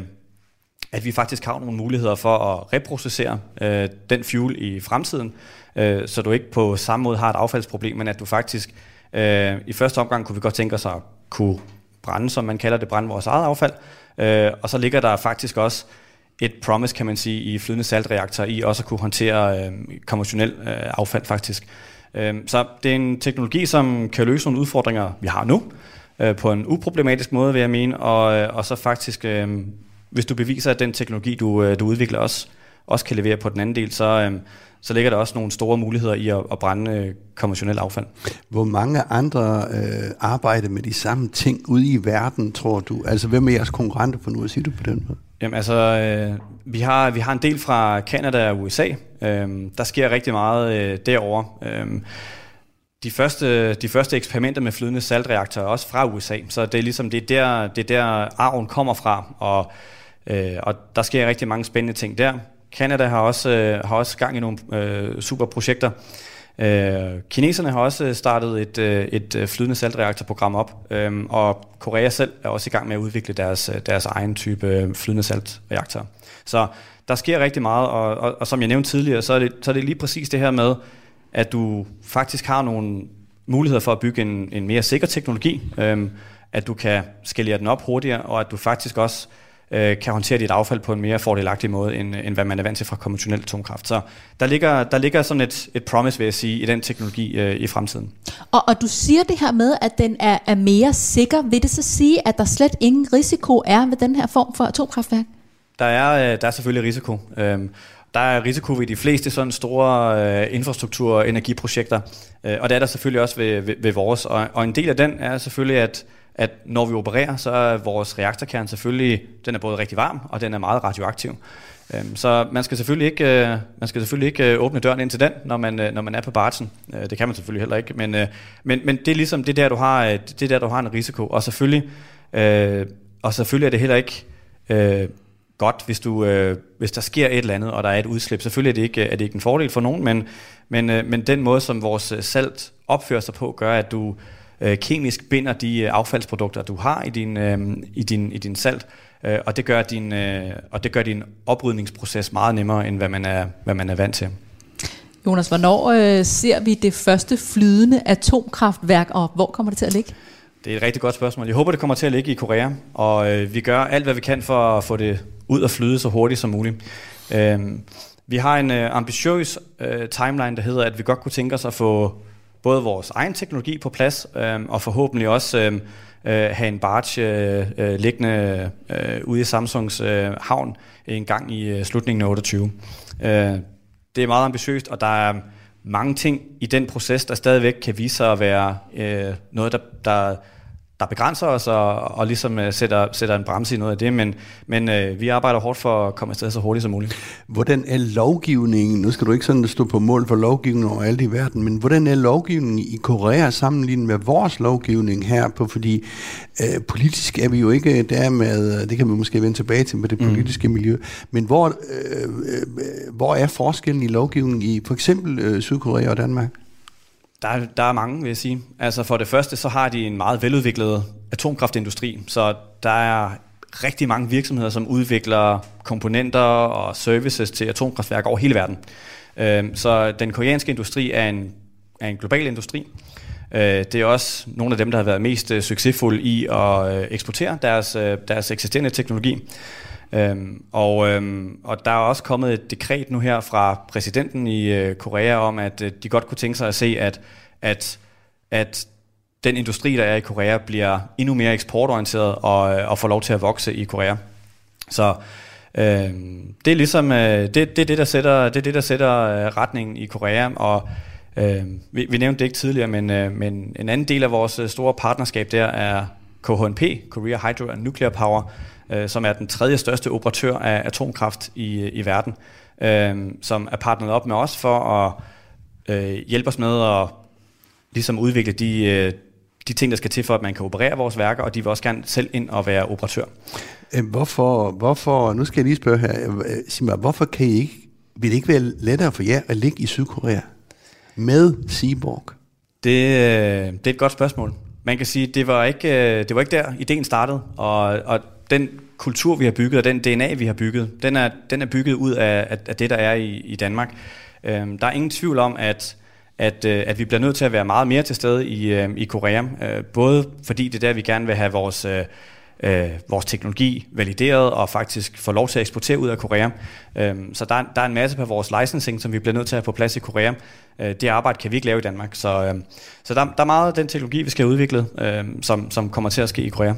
at vi faktisk har nogle muligheder for at reprocessere øh, den fuel i fremtiden, øh, så du ikke på samme måde har et affaldsproblem, men at du faktisk øh, i første omgang kunne vi godt tænke os at kunne brænde, som man kalder det, brænde vores eget affald, Øh, og så ligger der faktisk også et promise, kan man sige, i flydende saltreaktor i også at kunne håndtere øh, konventionel øh, affald faktisk. Øh, så det er en teknologi, som kan løse nogle udfordringer, vi har nu, øh, på en uproblematisk måde, vil jeg mene, og, øh, og så faktisk, øh, hvis du beviser, at den teknologi, du, øh, du udvikler også, også kan levere på den anden del, så, øh, så ligger der også nogle store muligheder i at, at brænde øh, konventionel affald. Hvor mange andre øh, arbejder med de samme ting ude i verden, tror du? Altså, hvem er jeres konkurrenter for nu at sige det på den måde? Jamen altså, øh, vi, har, vi har en del fra Kanada og USA. Øh, der sker rigtig meget øh, derovre. Øh, de første, de første eksperimenter med flydende saltreaktorer er også fra USA, så det er ligesom det er der, det er der arven kommer fra, og, øh, og der sker rigtig mange spændende ting der. Canada har også, øh, har også gang i nogle øh, super projekter. Øh, kineserne har også øh, startet et, øh, et øh, flydende saltreaktorprogram op, øh, og Korea selv er også i gang med at udvikle deres, øh, deres egen type øh, flydende saltreaktor. Så der sker rigtig meget, og, og, og som jeg nævnte tidligere, så er, det, så er det lige præcis det her med, at du faktisk har nogle muligheder for at bygge en, en mere sikker teknologi, øh, at du kan skalere den op hurtigere, og at du faktisk også øh, kan håndtere dit affald på en mere fordelagtig måde, end, end hvad man er vant til fra konventionel atomkraft. Så der ligger, der ligger sådan et, et promise, vil jeg sige, i den teknologi øh, i fremtiden. Og, og du siger det her med, at den er, er mere sikker. Vil det så sige, at der slet ingen risiko er ved den her form for atomkraftværk? Der er, øh, der er selvfølgelig risiko. Øhm, der er risiko ved de fleste sådan store øh, infrastruktur- og energiprojekter, øh, og det er der selvfølgelig også ved, ved, ved vores. Og, og en del af den er selvfølgelig, at at når vi opererer, så er vores reaktorkerne selvfølgelig, den er både rigtig varm, og den er meget radioaktiv. Øhm, så man skal selvfølgelig ikke, øh, man skal selvfølgelig ikke øh, åbne døren ind til den, når man, øh, når man er på barsen. Det kan man selvfølgelig heller ikke, men, men, men det er ligesom det der, du har, det er der, du har en risiko. Og selvfølgelig, og selvfølgelig er det heller ikke godt, hvis, du, hvis der sker et eller andet, og der er et udslip. Selvfølgelig er det ikke, er det ikke en fordel for nogen, men, men, men den måde, som vores salt opfører sig på, gør, at du øh, kemisk binder de øh, affaldsprodukter, du har i din, øh, i din, i din salt, øh, og, det gør din, øh, og det gør din oprydningsproces meget nemmere, end hvad man er, hvad man er vant til. Jonas, hvornår øh, ser vi det første flydende atomkraftværk, og hvor kommer det til at ligge? Det er et rigtig godt spørgsmål. Jeg håber, det kommer til at ligge i Korea, og øh, vi gør alt, hvad vi kan for at få det ud og flyde så hurtigt som muligt. Øh, vi har en øh, ambitiøs øh, timeline, der hedder, at vi godt kunne tænke os at få både vores egen teknologi på plads, øh, og forhåbentlig også øhm, øh, have en barge øh, øh, liggende øh, ude i Samsungs øh, havn en gang i øh, slutningen af 28. Øh, det er meget ambitiøst, og der er mange ting i den proces, der stadigvæk kan vise sig at være øh, noget, der, der, der begrænser os og, og ligesom uh, sætter, sætter en bremse i noget af det, men, men uh, vi arbejder hårdt for at komme afsted så hurtigt som muligt. Hvordan er lovgivningen, nu skal du ikke sådan stå på mål for lovgivningen over alt i verden, men hvordan er lovgivningen i Korea sammenlignet med vores lovgivning her på, fordi uh, politisk er vi jo ikke der med, det kan vi måske vende tilbage til med det mm. politiske mm. miljø, men hvor, uh, uh, hvor er forskellen i lovgivningen i for eksempel uh, Sydkorea og Danmark? Der er, der er mange, vil jeg sige. Altså for det første, så har de en meget veludviklet atomkraftindustri, så der er rigtig mange virksomheder, som udvikler komponenter og services til atomkraftværker over hele verden. Øhm, så den koreanske industri er en, er en global industri. Øh, det er også nogle af dem, der har været mest øh, succesfulde i at øh, eksportere deres, deres eksisterende teknologi. Øhm, og, øhm, og der er også kommet et dekret nu her fra præsidenten i øh, Korea om, at øh, de godt kunne tænke sig at se, at, at, at den industri, der er i Korea, bliver endnu mere eksportorienteret og, øh, og får lov til at vokse i Korea. Så øh, det er ligesom øh, det, det, er det, der sætter, det er det, der sætter øh, retningen i Korea, og øh, vi, vi nævnte det ikke tidligere, men, øh, men en anden del af vores øh, store partnerskab der er KHNP, Korea Hydro and Nuclear Power, øh, som er den tredje største operatør af atomkraft i, i verden, øh, som er partneret op med os for at øh, hjælpe os med at ligesom udvikle de, øh, de ting, der skal til for, at man kan operere vores værker, og de vil også gerne selv ind og være operatør. Øh, hvorfor, hvorfor, nu skal jeg lige spørge her, øh, sig mig, hvorfor kan I ikke, vil det ikke være lettere for jer at ligge i Sydkorea med Seaborg? Det, det er et godt spørgsmål. Man kan sige, det var ikke, det var ikke der, ideen startede, og, og den kultur, vi har bygget, og den DNA, vi har bygget, den er, den er bygget ud af, af det, der er i, i Danmark. Øhm, der er ingen tvivl om, at, at, øh, at vi bliver nødt til at være meget mere til stede i, øh, i Korea. Øh, både fordi det er der, vi gerne vil have vores, øh, øh, vores teknologi valideret og faktisk få lov til at eksportere ud af Korea. Øh, så der, der er en masse på vores licensing, som vi bliver nødt til at have på plads i Korea. Øh, det arbejde kan vi ikke lave i Danmark. Så, øh, så der, der er meget af den teknologi, vi skal have udviklet, øh, som, som kommer til at ske i Korea.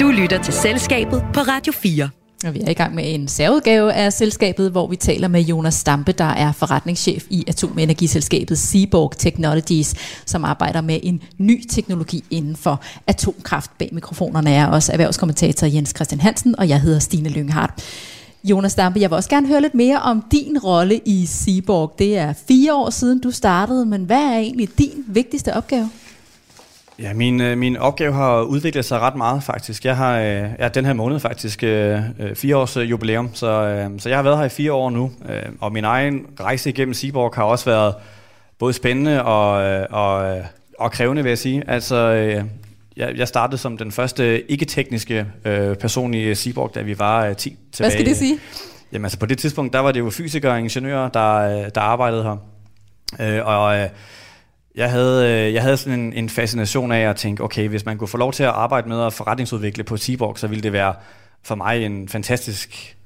Du lytter til Selskabet på Radio 4. Og vi er i gang med en særudgave af selskabet, hvor vi taler med Jonas Stampe, der er forretningschef i atomenergiselskabet Seaborg Technologies, som arbejder med en ny teknologi inden for atomkraft. Bag mikrofonerne er også erhvervskommentator Jens Christian Hansen, og jeg hedder Stine Lynghardt. Jonas Stampe, jeg vil også gerne høre lidt mere om din rolle i Seaborg. Det er fire år siden, du startede, men hvad er egentlig din vigtigste opgave? Ja, min, øh, min opgave har udviklet sig ret meget faktisk. Jeg har øh, ja, den her måned faktisk øh, øh, fire års jubilæum, så, øh, så jeg har været her i fire år nu, øh, og min egen rejse igennem Seaborg har også været både spændende og, og, og krævende, vil jeg sige. Altså, øh, jeg, jeg startede som den første ikke-tekniske øh, person i Seaborg, da vi var øh, 10 tilbage. Hvad skal det sige? Jamen altså på det tidspunkt, der var det jo fysikere og ingeniører, der, der arbejdede her. Øh, og øh, jeg havde, øh, jeg havde sådan en, en fascination af at tænke, okay, hvis man kunne få lov til at arbejde med at forretningsudvikle på Seaborg, så ville det være for mig en fantastisk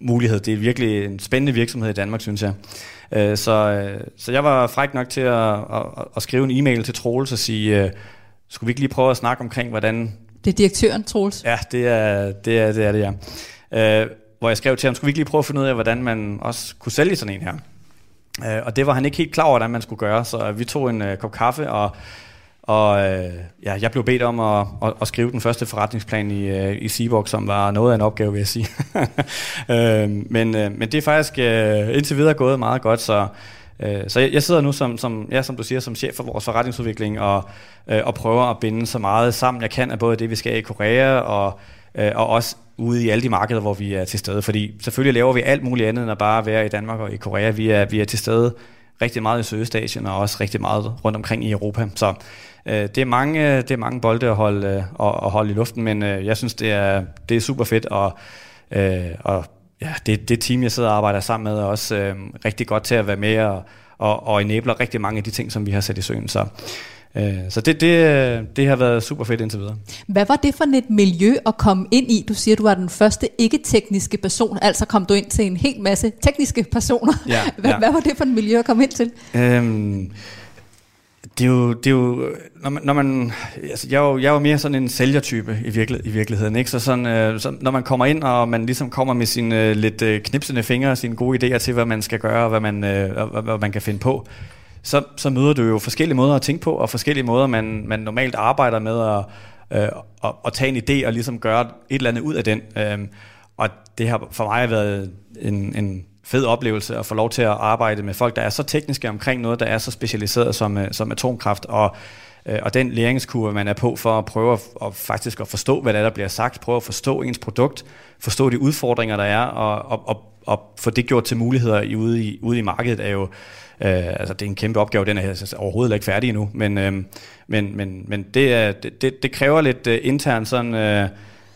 mulighed. Det er virkelig en spændende virksomhed i Danmark, synes jeg. Øh, så, øh, så jeg var fræk nok til at, at, at skrive en e-mail til Troels og sige, skulle vi ikke lige prøve at snakke omkring, hvordan... Det er direktøren, Troels? Ja, det er det, er, det, er det ja. Hvor jeg skrev til ham, skulle vi ikke lige prøve at finde ud af, hvordan man også kunne sælge sådan en her? Øh, og det var han ikke helt klar over, hvordan man skulle gøre, så vi tog en øh, kop kaffe, og, og øh, ja, jeg blev bedt om at, at, at skrive den første forretningsplan i, øh, i Seaborg, som var noget af en opgave, vil jeg sige. <laughs> øh, men, øh, men det er faktisk øh, indtil videre gået meget godt, så, øh, så jeg, jeg sidder nu som, som, ja, som du siger, som chef for vores forretningsudvikling, og, øh, og prøver at binde så meget sammen, jeg kan af både det, vi skal i Korea, og, øh, og også ude i alle de markeder, hvor vi er til stede. Fordi selvfølgelig laver vi alt muligt andet end at bare være i Danmark og i Korea. Vi er, vi er til stede rigtig meget i Sydøstasien og også rigtig meget rundt omkring i Europa. Så øh, det, er mange, det er mange bolde at holde, øh, at, at holde i luften, men øh, jeg synes, det er, det er super fedt, og, øh, og ja, det, det team, jeg sidder og arbejder sammen med, er også øh, rigtig godt til at være med og, og, og enabler rigtig mange af de ting, som vi har sat i søen. Så så det, det, det har været super fedt indtil videre. Hvad var det for et miljø at komme ind i? Du siger, du var den første ikke-tekniske person, altså kom du ind til en hel masse tekniske personer. Ja, <laughs> hvad, ja. hvad var det for et miljø at komme ind til? Øhm, det er jo, det er jo når man, når man altså jeg, er jo, jeg er jo mere sådan en sælgertype i, virkel, i virkeligheden, ikke? Så, sådan, øh, så når man kommer ind, og man ligesom kommer med sine øh, lidt øh, knipsende fingre og sine gode idéer til, hvad man skal gøre, og hvad man, øh, og, hvad man kan finde på, så, så møder du jo forskellige måder at tænke på, og forskellige måder, man, man normalt arbejder med at, øh, at, at tage en idé og ligesom gøre et eller andet ud af den. Øh, og det har for mig været en, en fed oplevelse at få lov til at arbejde med folk, der er så tekniske omkring noget, der er så specialiseret som, øh, som atomkraft, og, øh, og den læringskurve, man er på for at prøve at, at faktisk at forstå, hvad der, er, der bliver sagt, prøve at forstå ens produkt, forstå de udfordringer, der er, og, og, og, og få det gjort til muligheder i, ude, i, ude i markedet, er jo øh, altså det er en kæmpe opgave, den er altså overhovedet ikke færdig endnu, men, øh, men, men, men det, er, det, det kræver lidt øh, internt sådan... Øh,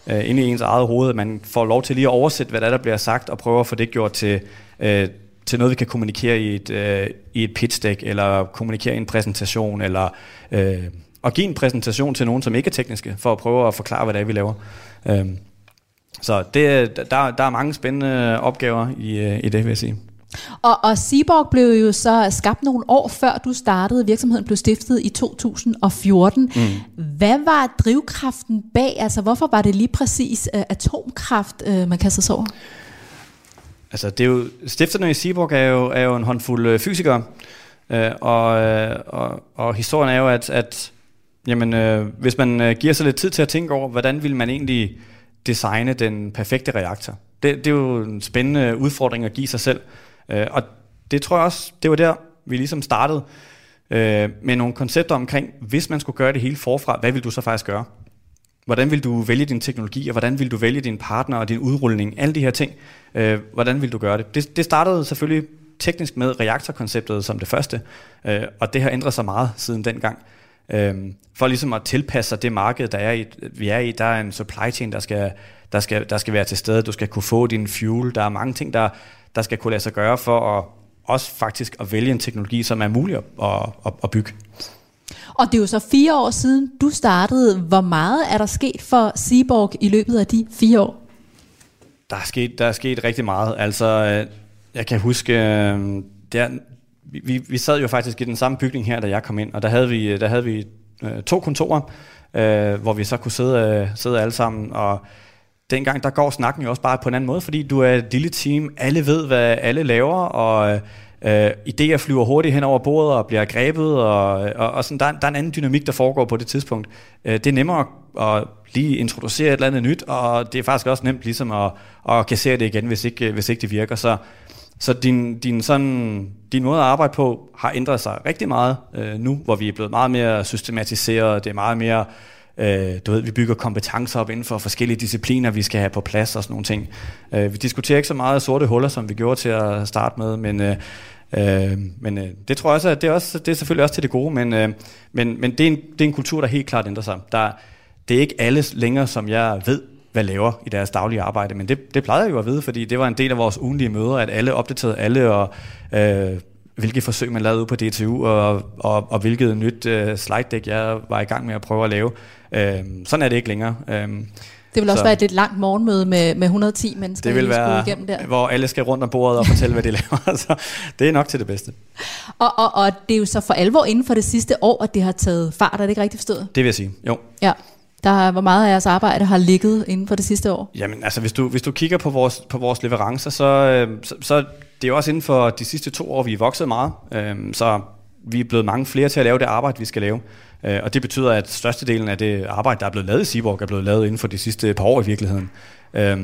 øh, inde i ens eget hoved, at man får lov til lige at oversætte, hvad der, der bliver sagt, og prøve at få det gjort til, øh, til noget, vi kan kommunikere i et, øh, i et pitch deck, eller kommunikere i en præsentation, eller øh, og give en præsentation til nogen, som ikke er tekniske, for at prøve at forklare, hvad det er, vi laver. Øh, så det, der, der er mange spændende opgaver i, øh, i det, vil jeg sige. Og, og Seaborg blev jo så skabt nogle år før du startede. Virksomheden blev stiftet i 2014. Mm. Hvad var drivkraften bag? Altså, hvorfor var det lige præcis uh, atomkraft, uh, man kastede sig over? Altså, det er jo, stifterne i Seaborg er jo, er jo en håndfuld fysikere. Uh, og, uh, og, og historien er jo, at, at jamen, uh, hvis man uh, giver sig lidt tid til at tænke over, hvordan vil man egentlig designe den perfekte reaktor? Det, det er jo en spændende udfordring at give sig selv. Øh, og det tror jeg også, det var der, vi ligesom startede øh, med nogle koncepter omkring, hvis man skulle gøre det hele forfra, hvad vil du så faktisk gøre? Hvordan vil du vælge din teknologi, og hvordan vil du vælge din partner og din udrulning? Alle de her ting. Øh, hvordan vil du gøre det? det? Det startede selvfølgelig teknisk med reaktorkonceptet som det første, øh, og det har ændret sig meget siden dengang. Øh, for ligesom at tilpasse sig det marked, der er i, vi er i, der er en supply chain, der skal, der, skal, der skal være til stede. Du skal kunne få din fuel. Der er mange ting, der, der skal kunne lade sig gøre for at også faktisk at vælge en teknologi, som er mulig at, at, at bygge. Og det er jo så fire år siden, du startede. Hvor meget er der sket for Seaborg i løbet af de fire år? Der er sket, der er sket rigtig meget. Altså, øh, jeg kan huske, øh, der, vi, vi sad jo faktisk i den samme bygning her, da jeg kom ind, og der havde vi, øh, der havde vi øh, to kontorer, øh, hvor vi så kunne sidde, øh, sidde alle sammen og dengang der går snakken jo også bare på en anden måde, fordi du er et lille team, alle ved, hvad alle laver, og øh, idéer flyver hurtigt hen over bordet og bliver grebet, og, og, og sådan, der, der er en anden dynamik, der foregår på det tidspunkt. Øh, det er nemmere at, at lige introducere et eller andet nyt, og det er faktisk også nemt ligesom at, at kassere det igen, hvis ikke, hvis ikke det virker. Så, så din, din, sådan, din måde at arbejde på har ændret sig rigtig meget øh, nu, hvor vi er blevet meget mere systematiseret, det er meget mere Øh, du ved, vi bygger kompetencer op inden for forskellige discipliner, vi skal have på plads og sådan nogle ting. Øh, vi diskuterer ikke så meget sorte huller, som vi gjorde til at starte med, men, øh, øh, men øh, det tror jeg også, at det er, også, det er selvfølgelig også til det gode, men, øh, men, men det, er en, det er en kultur, der helt klart ændrer sig. Der, det er ikke alle længere, som jeg ved, hvad laver i deres daglige arbejde, men det, det plejede jeg jo at vide, fordi det var en del af vores ugenlige møder, at alle opdaterede alle, og øh, hvilke forsøg man lavede ud på DTU, og, og, og hvilket nyt øh, slide deck jeg var i gang med at prøve at lave. Øh, sådan er det ikke længere. Øh, det vil også så, være et lidt langt morgenmøde med, med 110 mennesker, det vil være, igennem der. hvor alle skal rundt om bordet og fortælle, hvad de <laughs> laver. så det er nok til det bedste. Og, og, og det er jo så for alvor inden for det sidste år, at det har taget fart, er det ikke rigtigt forstået? Det vil jeg sige, jo. Ja. Der, hvor meget af jeres arbejde har ligget inden for det sidste år? Jamen, altså hvis du, hvis du kigger på vores, på vores leverancer, så, øh, så, så det er også inden for de sidste to år, vi er vokset meget. Øh, så vi er blevet mange flere til at lave det arbejde, vi skal lave. Øh, og det betyder, at størstedelen af det arbejde, der er blevet lavet i Seaborg, er blevet lavet inden for de sidste par år i virkeligheden. Øh,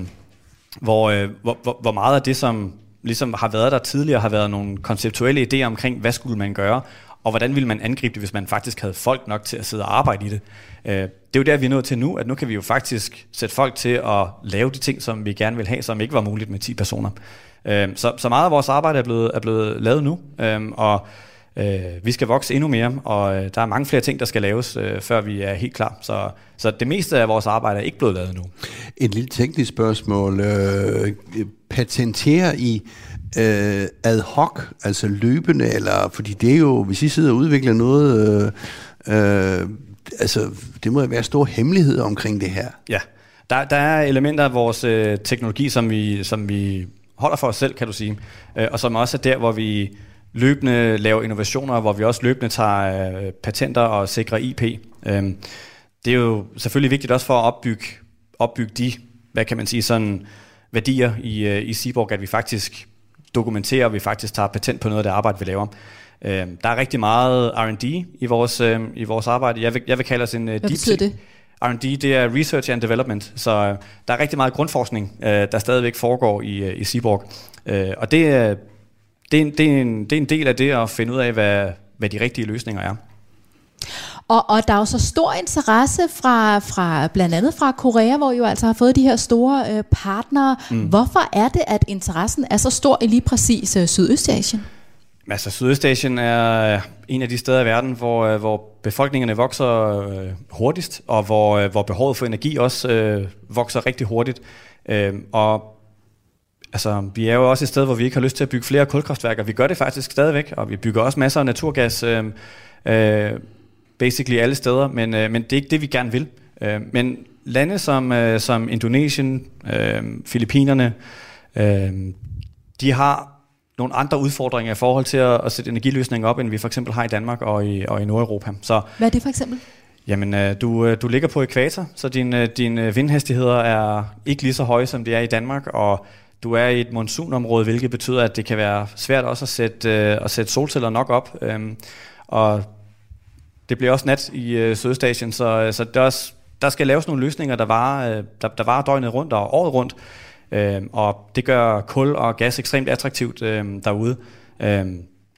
hvor, øh, hvor, hvor, hvor meget af det, som ligesom har været der tidligere, har været nogle konceptuelle idéer omkring, hvad skulle man gøre, og hvordan ville man angribe det, hvis man faktisk havde folk nok til at sidde og arbejde i det. Øh, det er jo der, vi er nået til nu, at nu kan vi jo faktisk sætte folk til at lave de ting, som vi gerne vil have, som ikke var muligt med 10 personer. Øh, så, så meget af vores arbejde er blevet, er blevet lavet nu, øh, og øh, vi skal vokse endnu mere, og øh, der er mange flere ting, der skal laves, øh, før vi er helt klar. Så, så det meste af vores arbejde er ikke blevet lavet nu. Et lille teknisk spørgsmål. Øh, patenterer I øh, ad hoc, altså løbende, eller fordi det er jo, hvis I sidder og udvikler noget, øh, øh, altså det må være stor hemmelighed omkring det her. Ja, der, der er elementer af vores øh, teknologi, som vi, som vi holder for os selv, kan du sige, øh, og som også er der, hvor vi løbende laver innovationer, hvor vi også løbende tager øh, patenter og sikrer IP. Øh, det er jo selvfølgelig vigtigt også for at opbygge, opbygge de, hvad kan man sige, sådan værdier i, øh, i Seaborg, at vi faktisk dokumenterer, at vi faktisk tager patent på noget af det arbejde, vi laver. Øh, der er rigtig meget R&D i vores, øh, i vores arbejde. Jeg vil, jeg vil kalde os en uh, Hvad betyder det? R&D, det er Research and Development, så øh, der er rigtig meget grundforskning, øh, der stadigvæk foregår i, øh, i Seaborg. Øh, og det, er- det, er en, det, er en, det er en del af det at finde ud af, hvad, hvad de rigtige løsninger er. Og, og der er jo så stor interesse fra, fra blandt andet fra Korea, hvor I jo altså har fået de her store øh, partnere. Mm. Hvorfor er det, at interessen er så stor i lige præcis øh, Sydøstasien? Altså, Sydøstasien er en af de steder i verden, hvor, øh, hvor befolkningerne vokser øh, hurtigst, og hvor, øh, hvor behovet for energi også øh, vokser rigtig hurtigt. Øh, og altså, vi er jo også et sted, hvor vi ikke har lyst til at bygge flere kulkraftværker. Vi gør det faktisk stadigvæk, og vi bygger også masser af naturgas, øh, øh, basically alle steder, men, øh, men det er ikke det, vi gerne vil. Øh, men lande som, øh, som Indonesien, øh, Filippinerne, øh, de har nogle andre udfordringer i forhold til at, at sætte energiløsninger op, end vi for eksempel har i Danmark og i, og i Nordeuropa. Så Hvad er det for eksempel? jamen, øh, du, øh, du ligger på ekvator, så dine din øh, vindhastigheder er ikke lige så høje, som de er i Danmark, og du er i et monsunområde, hvilket betyder, at det kan være svært også at sætte, øh, at sætte solceller nok op. Øhm, og det bliver også nat i øh, Sydøstasien, så, øh, så der, også, der skal laves nogle løsninger, der varer, øh, der, der varer døgnet rundt og året rundt. Øh, og det gør kul og gas ekstremt attraktivt øh, derude. Øh,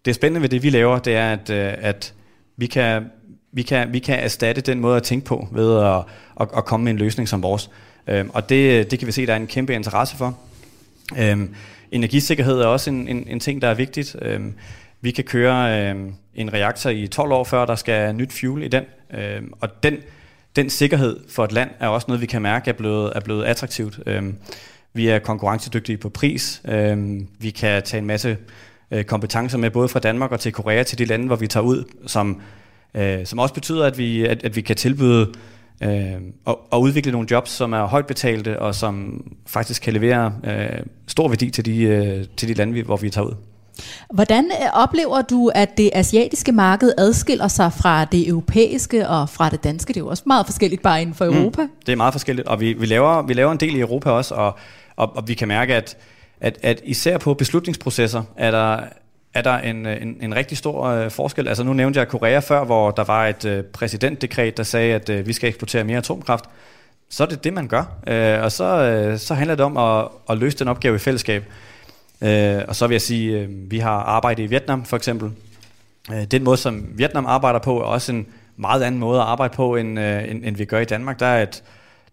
det spændende ved det, vi laver, det er, at, øh, at vi, kan, vi, kan, vi kan erstatte den måde at tænke på ved at, at, at komme med en løsning som vores. Øh, og det, øh, det kan vi se, der er en kæmpe interesse for. Øhm, energisikkerhed er også en, en, en ting, der er vigtigt. Øhm, vi kan køre øhm, en reaktor i 12 år, før der skal nyt fuel i den. Øh, og den, den sikkerhed for et land er også noget, vi kan mærke er blevet, er blevet attraktivt. Øh, vi er konkurrencedygtige på pris. Øh, vi kan tage en masse øh, kompetencer med, både fra Danmark og til Korea, til de lande, hvor vi tager ud, som, øh, som også betyder, at vi, at, at vi kan tilbyde øh, og, og udvikle nogle jobs, som er højt betalte, og som faktisk kan levere øh, stor værdi til de, øh, til de lande, hvor vi tager ud. Hvordan øh, oplever du, at det asiatiske marked adskiller sig fra det europæiske og fra det danske? Det er jo også meget forskelligt bare inden for Europa. Mm. Det er meget forskelligt, og vi, vi, laver, vi laver en del i Europa også, og, og, og vi kan mærke, at, at, at især på beslutningsprocesser er der, er der en, en, en rigtig stor øh, forskel. Altså nu nævnte jeg Korea før, hvor der var et øh, præsidentdekret, der sagde, at øh, vi skal eksportere mere atomkraft. Så er det det, man gør, øh, og så, øh, så handler det om at, at løse den opgave i fællesskab. Øh, og så vil jeg sige, øh, vi har arbejdet i Vietnam for eksempel. Øh, den måde, som Vietnam arbejder på, er også en meget anden måde at arbejde på, end, øh, end, end vi gør i Danmark. Der er et,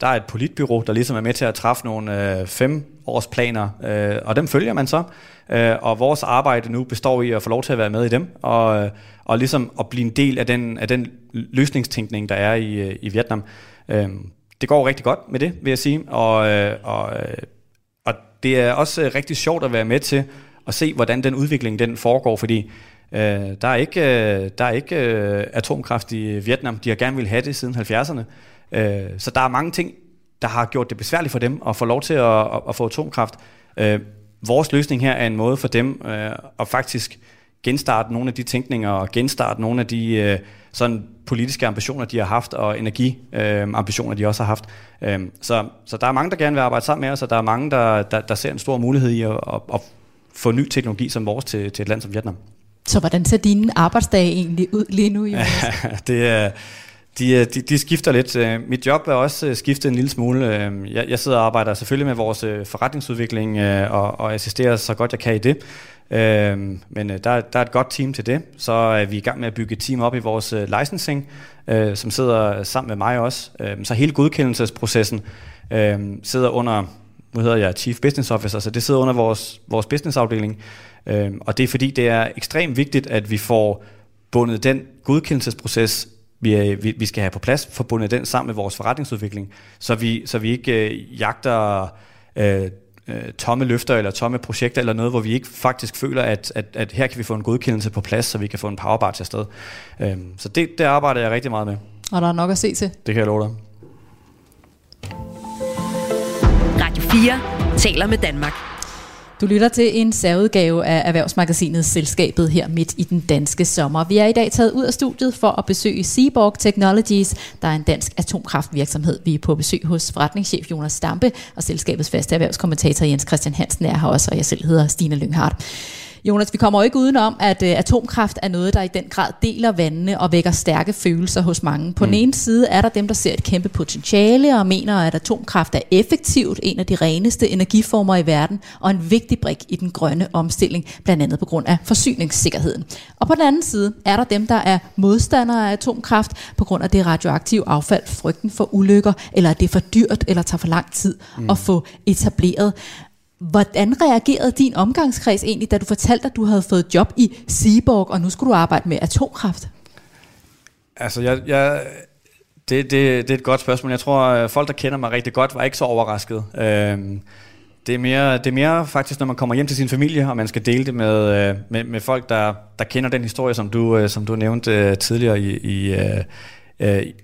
der er et politbyrå, der ligesom er med til at træffe nogle øh, femårsplaner, øh, og dem følger man så. Øh, og vores arbejde nu består i at få lov til at være med i dem, og, øh, og ligesom at blive en del af den, af den løsningstænkning, der er i, øh, i Vietnam. Øh, det går rigtig godt med det, vil jeg sige, og, øh, og det er også øh, rigtig sjovt at være med til at se, hvordan den udvikling den foregår, fordi øh, der er ikke, øh, der er ikke øh, atomkraft i Vietnam. De har gerne vil have det siden 70'erne. Øh, så der er mange ting, der har gjort det besværligt for dem at få lov til at, at, at få atomkraft. Øh, vores løsning her er en måde for dem øh, at faktisk genstarte nogle af de tænkninger og genstarte nogle af de øh, sådan politiske ambitioner, de har haft, og energiambitioner, øh, ambitioner, de også har haft. Øh, så, så der er mange, der gerne vil arbejde sammen med os, og der er mange, der, der, der ser en stor mulighed i at, at, at få ny teknologi som vores til, til et land som Vietnam. Så hvordan ser dine arbejdsdage egentlig ud lige nu, Jonas? <laughs> det er... Øh, Øh, de, de skifter lidt. Øh, mit job er også øh, skiftet en lille smule. Jeg, jeg sidder og arbejder selvfølgelig med vores forretningsudvikling og, og assisterer så godt jeg kan i det. Men der, der er et godt team til det. Så er vi i gang med at bygge et team op i vores licensing, som sidder sammen med mig også. Så hele godkendelsesprocessen sidder under, nu hedder jeg Chief Business Officer, så det sidder under vores, vores businessafdeling. Øh, Og det er fordi, det er ekstremt vigtigt, at vi får bundet den godkendelsesproces vi, er, vi, vi skal have på plads, forbundet den sammen med vores forretningsudvikling, så vi, så vi ikke øh, jagter øh, øh, tomme løfter eller tomme projekter eller noget, hvor vi ikke faktisk føler, at, at, at her kan vi få en godkendelse på plads, så vi kan få en powerbar til afsted. Øh, så det, det arbejder jeg rigtig meget med. Og der er nok at se til. Det kan jeg love dig. Radio 4 taler med Danmark. Du lytter til en særudgave af Erhvervsmagasinet Selskabet her midt i den danske sommer. Vi er i dag taget ud af studiet for at besøge Seaborg Technologies, der er en dansk atomkraftvirksomhed. Vi er på besøg hos forretningschef Jonas Stampe, og selskabets faste erhvervskommentator Jens Christian Hansen er her også, og jeg selv hedder Stine Lynghardt. Jonas, vi kommer jo ikke udenom, at uh, atomkraft er noget, der i den grad deler vandene og vækker stærke følelser hos mange. På mm. den ene side er der dem, der ser et kæmpe potentiale og mener, at atomkraft er effektivt, en af de reneste energiformer i verden, og en vigtig brik i den grønne omstilling, blandt andet på grund af forsyningssikkerheden. Og på den anden side er der dem, der er modstandere af atomkraft på grund af det radioaktive affald, frygten for ulykker, eller at det er for dyrt eller tager for lang tid mm. at få etableret. Hvordan reagerede din omgangskreds egentlig, da du fortalte, at du havde fået job i Seaborg, og nu skulle du arbejde med atomkraft? Altså, jeg, jeg, det, det, det er et godt spørgsmål. Jeg tror, at folk, der kender mig rigtig godt, var ikke så overrasket. Øhm, det, er mere, det er mere faktisk, når man kommer hjem til sin familie, og man skal dele det med, øh, med, med folk, der, der kender den historie, som du, øh, som du nævnte øh, tidligere i, i,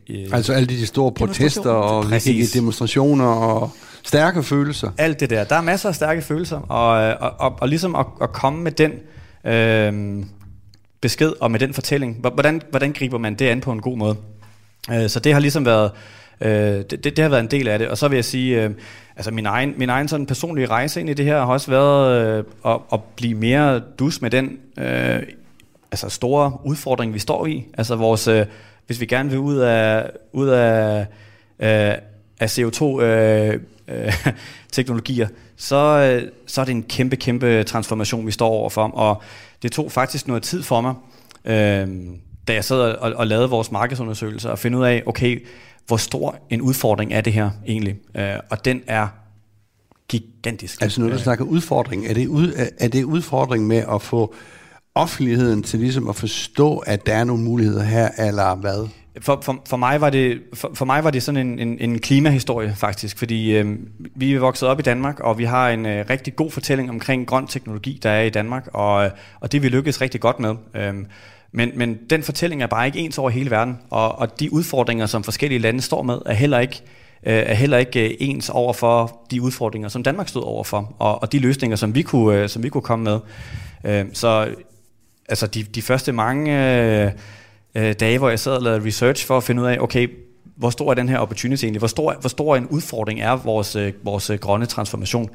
i altså alle de store protester og demonstrationer og stærke følelser. Alt det der. Der er masser af stærke følelser, og, og, og, og ligesom at, at komme med den øh, besked og med den fortælling, hvordan, hvordan griber man det an på en god måde? Øh, så det har ligesom været, øh, det, det, det har været en del af det. Og så vil jeg sige, øh, altså min egen, min egen sådan personlige rejse ind i det her har også været øh, at, at blive mere dus med den øh, altså store udfordring, vi står i. Altså vores, øh, hvis vi gerne vil ud af, ud af, øh, af CO2 øh, øh, <laughs> så, øh, så er det en kæmpe, kæmpe transformation, vi står overfor. Og det tog faktisk noget tid for mig, øh, da jeg sad og, og lavede vores markedsundersøgelser, at finde ud af, okay, hvor stor en udfordring er det her egentlig? Øh, og den er gigantisk. Altså når du snakker udfordring, er det, ud, er det udfordring med at få offentligheden til ligesom at forstå, at der er nogle muligheder her, eller hvad? For, for, for, mig var det, for, for mig var det sådan en, en, en klimahistorie faktisk, fordi øh, vi er vokset op i Danmark, og vi har en øh, rigtig god fortælling omkring grøn teknologi, der er i Danmark, og, og det vi lykkes rigtig godt med. Øh, men, men den fortælling er bare ikke ens over hele verden, og, og de udfordringer, som forskellige lande står med, er heller ikke øh, er heller ikke øh, ens over for de udfordringer, som Danmark stod overfor, og, og de løsninger, som vi kunne, øh, som vi kunne komme med. Øh, så altså de, de første mange øh, øh, dage, hvor jeg sad og lavede research for at finde ud af, okay, hvor stor er den her opportunity egentlig? Hvor stor, hvor stor en udfordring er vores, øh, vores øh, grønne transformation?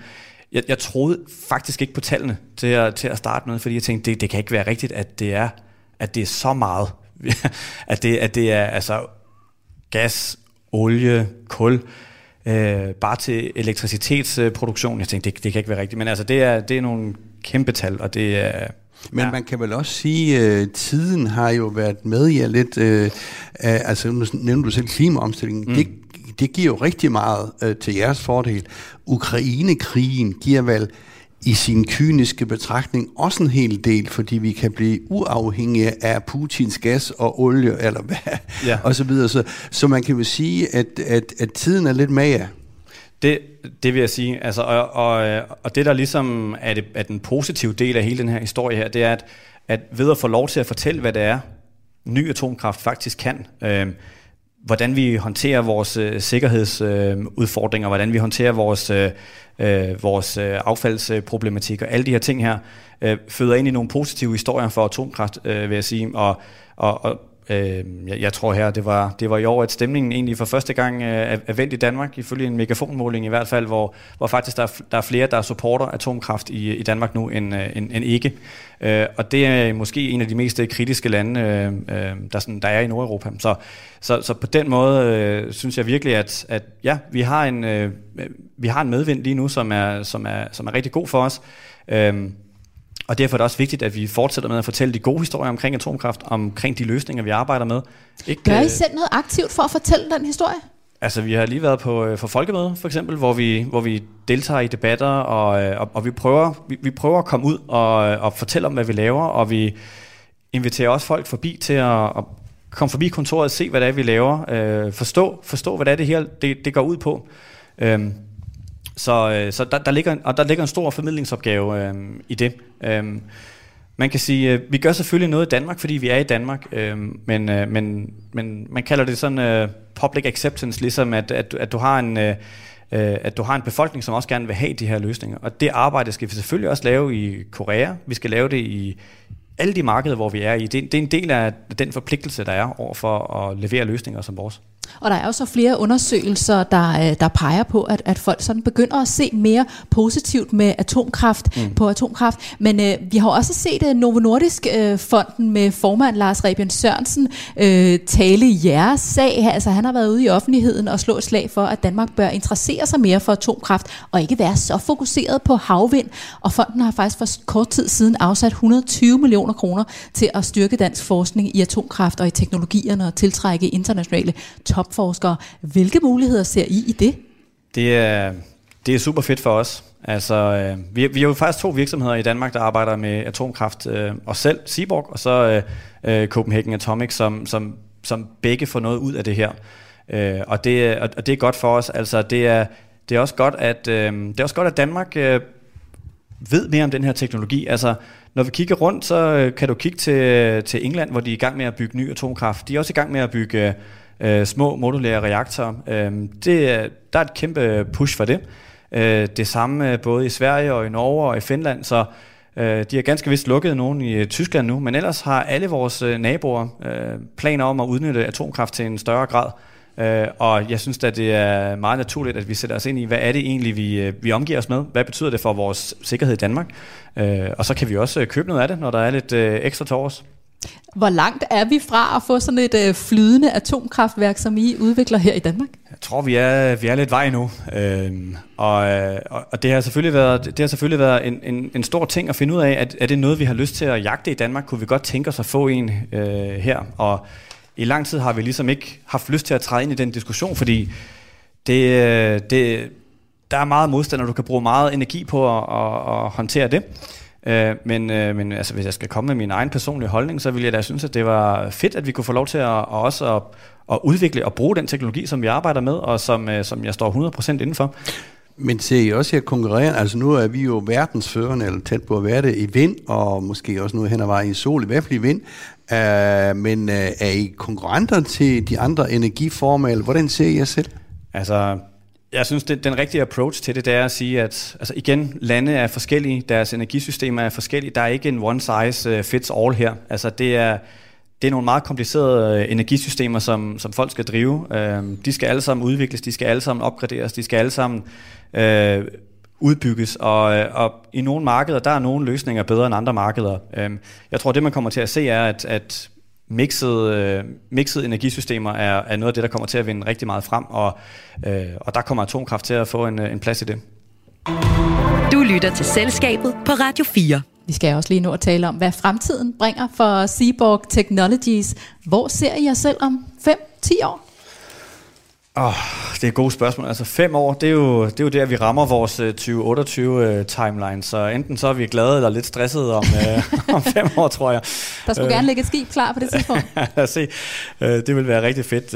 Jeg, jeg troede faktisk ikke på tallene til at, til at starte med, fordi jeg tænkte, det, det kan ikke være rigtigt, at det er, at det er så meget. <laughs> at, det, at det er altså gas, olie, kul, øh, bare til elektricitetsproduktion. Jeg tænkte, det, det kan ikke være rigtigt. Men altså, det er, det er nogle kæmpe tal, og det er men ja. man kan vel også sige, at øh, tiden har jo været med i lidt, øh, altså nu nævner du selv klimaomstillingen, mm. det, det giver jo rigtig meget øh, til jeres fordel. Ukrainekrigen giver vel i sin kyniske betragtning også en hel del, fordi vi kan blive uafhængige af Putins gas og olie, eller hvad, ja. <laughs> og så videre. Så, så man kan jo sige, at, at, at tiden er lidt med det, det vil jeg sige. Altså, og, og, og det, der ligesom er, det, er den positive del af hele den her historie her, det er, at, at ved at få lov til at fortælle, hvad det er, ny atomkraft faktisk kan, øh, hvordan vi håndterer vores øh, sikkerhedsudfordringer, øh, hvordan vi håndterer vores, øh, øh, vores øh, affaldsproblematik og alle de her ting her, øh, føder ind i nogle positive historier for atomkraft, øh, vil jeg sige. Og, og, og Øh, jeg, jeg tror her, det var, det var i år, at stemningen egentlig for første gang øh, er, er vendt i Danmark, ifølge en megafonmåling i hvert fald, hvor, hvor faktisk der er, der er flere, der supporter atomkraft i, i Danmark nu, end, øh, end, end ikke. Øh, og det er måske en af de mest øh, kritiske lande, øh, øh, der, sådan, der er i Nordeuropa. Så, så, så på den måde øh, synes jeg virkelig, at, at ja, vi har en, øh, øh vi har en medvind lige nu, som er, som er, som er rigtig god for os. Øh, og derfor er det også vigtigt, at vi fortsætter med at fortælle de gode historier omkring atomkraft, omkring de løsninger, vi arbejder med. Ikke, Gør I øh, selv noget aktivt for at fortælle den historie? Altså, vi har lige været på øh, for folkemøde, for eksempel, hvor vi, hvor vi deltager i debatter, og, øh, og, og vi, prøver, vi, vi prøver at komme ud og, og fortælle om, hvad vi laver, og vi inviterer også folk forbi til at, at komme forbi kontoret og se, hvad det er, vi laver. Øh, forstå, forstå, hvad det er, det her det, det går ud på. Øh, så, øh, så der, der, ligger, og der ligger en stor formidlingsopgave øh, i det. Øh, man kan sige, øh, vi gør selvfølgelig noget i Danmark, fordi vi er i Danmark, øh, men, øh, men, men man kalder det sådan øh, public acceptance, ligesom at, at, at du har en... Øh, øh, at du har en befolkning, som også gerne vil have de her løsninger. Og det arbejde skal vi selvfølgelig også lave i Korea. Vi skal lave det i alle de markeder, hvor vi er i. Det, det er en del af den forpligtelse, der er over for at levere løsninger som vores. Og der er jo så flere undersøgelser, der, øh, der peger på, at, at folk sådan begynder at se mere positivt med atomkraft mm. på atomkraft. Men øh, vi har også set uh, Novo Nordisk øh, med formand Lars Rebien Sørensen øh, tale i jeres sag. Altså han har været ude i offentligheden og slå et slag for, at Danmark bør interessere sig mere for atomkraft og ikke være så fokuseret på havvind. Og fonden har faktisk for kort tid siden afsat 120 millioner kroner til at styrke dansk forskning i atomkraft og i teknologierne og tiltrække internationale topforskere. Hvilke muligheder ser I i det? Det er, det er super fedt for os. Altså, øh, vi, vi har jo faktisk to virksomheder i Danmark, der arbejder med atomkraft. Øh, os selv, Seaborg, og så øh, øh Copenhagen Atomic, som, som, som begge får noget ud af det her. Øh, og, det, og det er godt for os. Altså, det er, det er også godt, at, øh, det er også godt, at Danmark øh, ved mere om den her teknologi. Altså, når vi kigger rundt, så øh, kan du kigge til, til England, hvor de er i gang med at bygge ny atomkraft. De er også i gang med at bygge øh, små modulære reaktorer. Øh, det, der er et kæmpe push for det. Øh, det samme øh, både i Sverige og i Norge og i Finland, så øh, de har ganske vist lukket nogen i øh, Tyskland nu, men ellers har alle vores øh, naboer øh, planer om at udnytte atomkraft til en større grad. Øh, og jeg synes at det er meget naturligt, at vi sætter os ind i, hvad er det egentlig, vi, vi omgiver os med? Hvad betyder det for vores sikkerhed i Danmark? Øh, og så kan vi også købe noget af det, når der er lidt øh, ekstra til os. Hvor langt er vi fra at få sådan et øh, flydende atomkraftværk, som I udvikler her i Danmark? Jeg tror, vi er, vi er lidt vej nu. Øhm, og, øh, og det har selvfølgelig været, det har selvfølgelig været en, en, en stor ting at finde ud af, at er det noget, vi har lyst til at jagte i Danmark? Kunne vi godt tænke os at få en øh, her? Og i lang tid har vi ligesom ikke haft lyst til at træde ind i den diskussion, fordi det, øh, det, der er meget modstand, og du kan bruge meget energi på at, at, at håndtere det. Øh, men, øh, men altså, hvis jeg skal komme med min egen personlige holdning, så ville jeg da synes, at det var fedt, at vi kunne få lov til at, at også at, at udvikle og bruge den teknologi, som vi arbejder med, og som, øh, som jeg står 100% indenfor. Men ser I også her konkurrere? Altså nu er vi jo verdensførende, eller tæt på at være det, i vind, og måske også nu hen ad vejen i sol, i hvert fald i vind. Uh, men uh, er I konkurrenter til de andre energiformer, eller hvordan ser I jer selv? Altså, jeg synes, det, den rigtige approach til det, det er at sige, at altså igen, lande er forskellige, deres energisystemer er forskellige. Der er ikke en one size øh, fits all her. Altså det er, det er nogle meget komplicerede øh, energisystemer, som, som folk skal drive. Øhm, de skal alle sammen udvikles, de skal alle sammen opgraderes, de skal alle sammen øh, udbygges, og, øh, og i nogle markeder, der er nogle løsninger bedre end andre markeder. Øhm, jeg tror, det man kommer til at se er, at, at mixede, øh, mixede energisystemer er, er noget af det, der kommer til at vinde rigtig meget frem, og, øh, og der kommer atomkraft til at få en, en plads i det. Du lytter til Selskabet på Radio 4. Vi skal også lige nu at tale om, hvad fremtiden bringer for Seaborg Technologies. Hvor ser I jer selv om 5-10 år? Oh, det er et godt spørgsmål. Altså fem år, det er jo, det er jo der, vi rammer vores 2028-timeline. Øh, så enten så er vi glade eller lidt stressede om, uh, <laughs> om fem år, tror jeg. Der skulle gerne ligge et skib klar på det tidspunkt. <laughs> Lad os se. Det vil være rigtig fedt.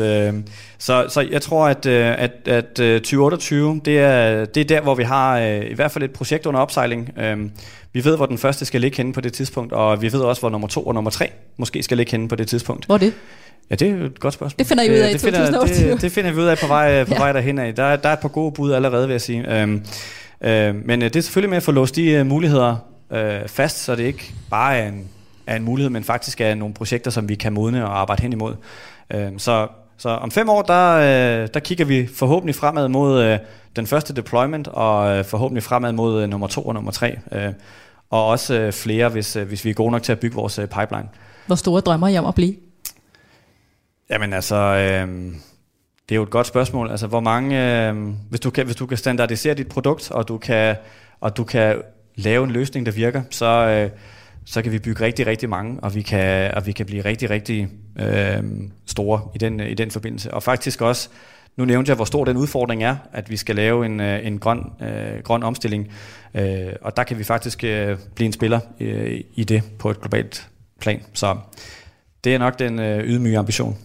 Så, så jeg tror, at, at, at uh, 2028, det er, det er der, hvor vi har i hvert fald et projekt under opsejling. Uh, vi ved, hvor den første skal ligge henne på det tidspunkt, og vi ved også, hvor nummer to og nummer tre måske skal ligge henne på det tidspunkt. Hvor er det? Ja, det er et godt spørgsmål. Det finder I ud af i 2028. Det, det finder vi ud af på vej, på <laughs> ja. vej derhen af. Der, der er et par gode bud allerede, vil jeg sige. Øhm, øh, men det er selvfølgelig med at få låst de uh, muligheder uh, fast, så det ikke bare er en, er en mulighed, men faktisk er nogle projekter, som vi kan modne og arbejde hen imod. Uh, så, så om fem år, der, uh, der kigger vi forhåbentlig fremad mod uh, den første deployment, og uh, forhåbentlig fremad mod uh, nummer to og nummer tre. Uh, og også uh, flere, hvis, uh, hvis vi er gode nok til at bygge vores uh, pipeline. Hvor store drømmer I om at blive? Jamen altså, øh, det er jo et godt spørgsmål. Altså, hvor mange, øh, hvis, du kan, hvis du kan standardisere dit produkt, og du kan, og du kan lave en løsning, der virker, så, øh, så kan vi bygge rigtig, rigtig mange, og vi kan, og vi kan blive rigtig, rigtig øh, store i den, i den forbindelse. Og faktisk også, nu nævnte jeg, hvor stor den udfordring er, at vi skal lave en, øh, en grøn, øh, grøn omstilling. Øh, og der kan vi faktisk øh, blive en spiller øh, i det på et globalt plan. Så det er nok den øh, ydmyge ambition.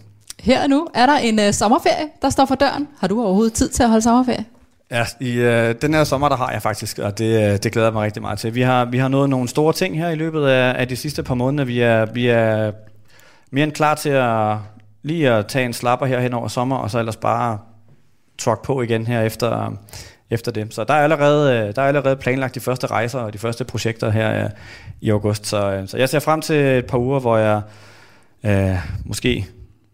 Her og nu er der en øh, sommerferie, der står for døren. Har du overhovedet tid til at holde sommerferie? Ja, i øh, den her sommer, der har jeg faktisk, og det, øh, det glæder jeg mig rigtig meget til. Vi har, vi har nået nogle store ting her i løbet af, af de sidste par måneder. Vi er, vi er mere end klar til at lige at tage en slapper her hen over sommer, og så ellers bare truck på igen her efter, efter det. Så der er, allerede, øh, der er allerede planlagt de første rejser og de første projekter her øh, i august. Så, øh, så jeg ser frem til et par uger, hvor jeg øh, måske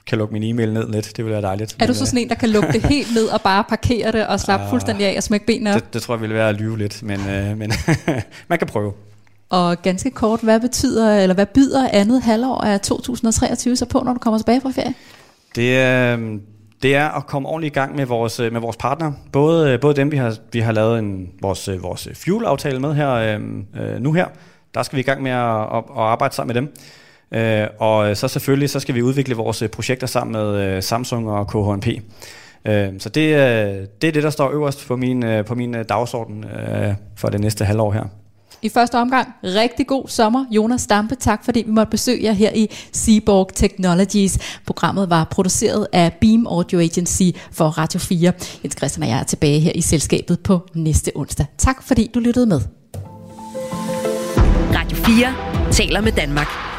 kan lukke min e-mail ned lidt. Det ville være dejligt. Er du så øh, sådan en, der kan lukke det helt ned og bare parkere det og slappe fuldstændig af og smække benene op? det, det tror jeg ville være at lyve lidt, men, øh, men <laughs> man kan prøve. Og ganske kort, hvad betyder, eller hvad byder andet halvår af 2023 så på, når du kommer tilbage fra ferie? Det, det er at komme ordentligt i gang med vores, øh, med vores partner. Både, både dem, vi har, vi har lavet en, vores, vores fuel-aftale med her øh, nu her. Der skal vi i gang med at, at, at arbejde sammen med dem. Øh, og så selvfølgelig så skal vi udvikle vores øh, projekter sammen med øh, Samsung og KHNP. Øh, så det, øh, det er det, der står øverst på min, øh, på min dagsorden øh, for det næste halvår her. I første omgang, rigtig god sommer. Jonas Stampe, tak fordi vi måtte besøge jer her i Seaborg Technologies. Programmet var produceret af Beam Audio Agency for Radio 4. Jens Christian og jeg er tilbage her i selskabet på næste onsdag. Tak fordi du lyttede med. Radio 4 taler med Danmark.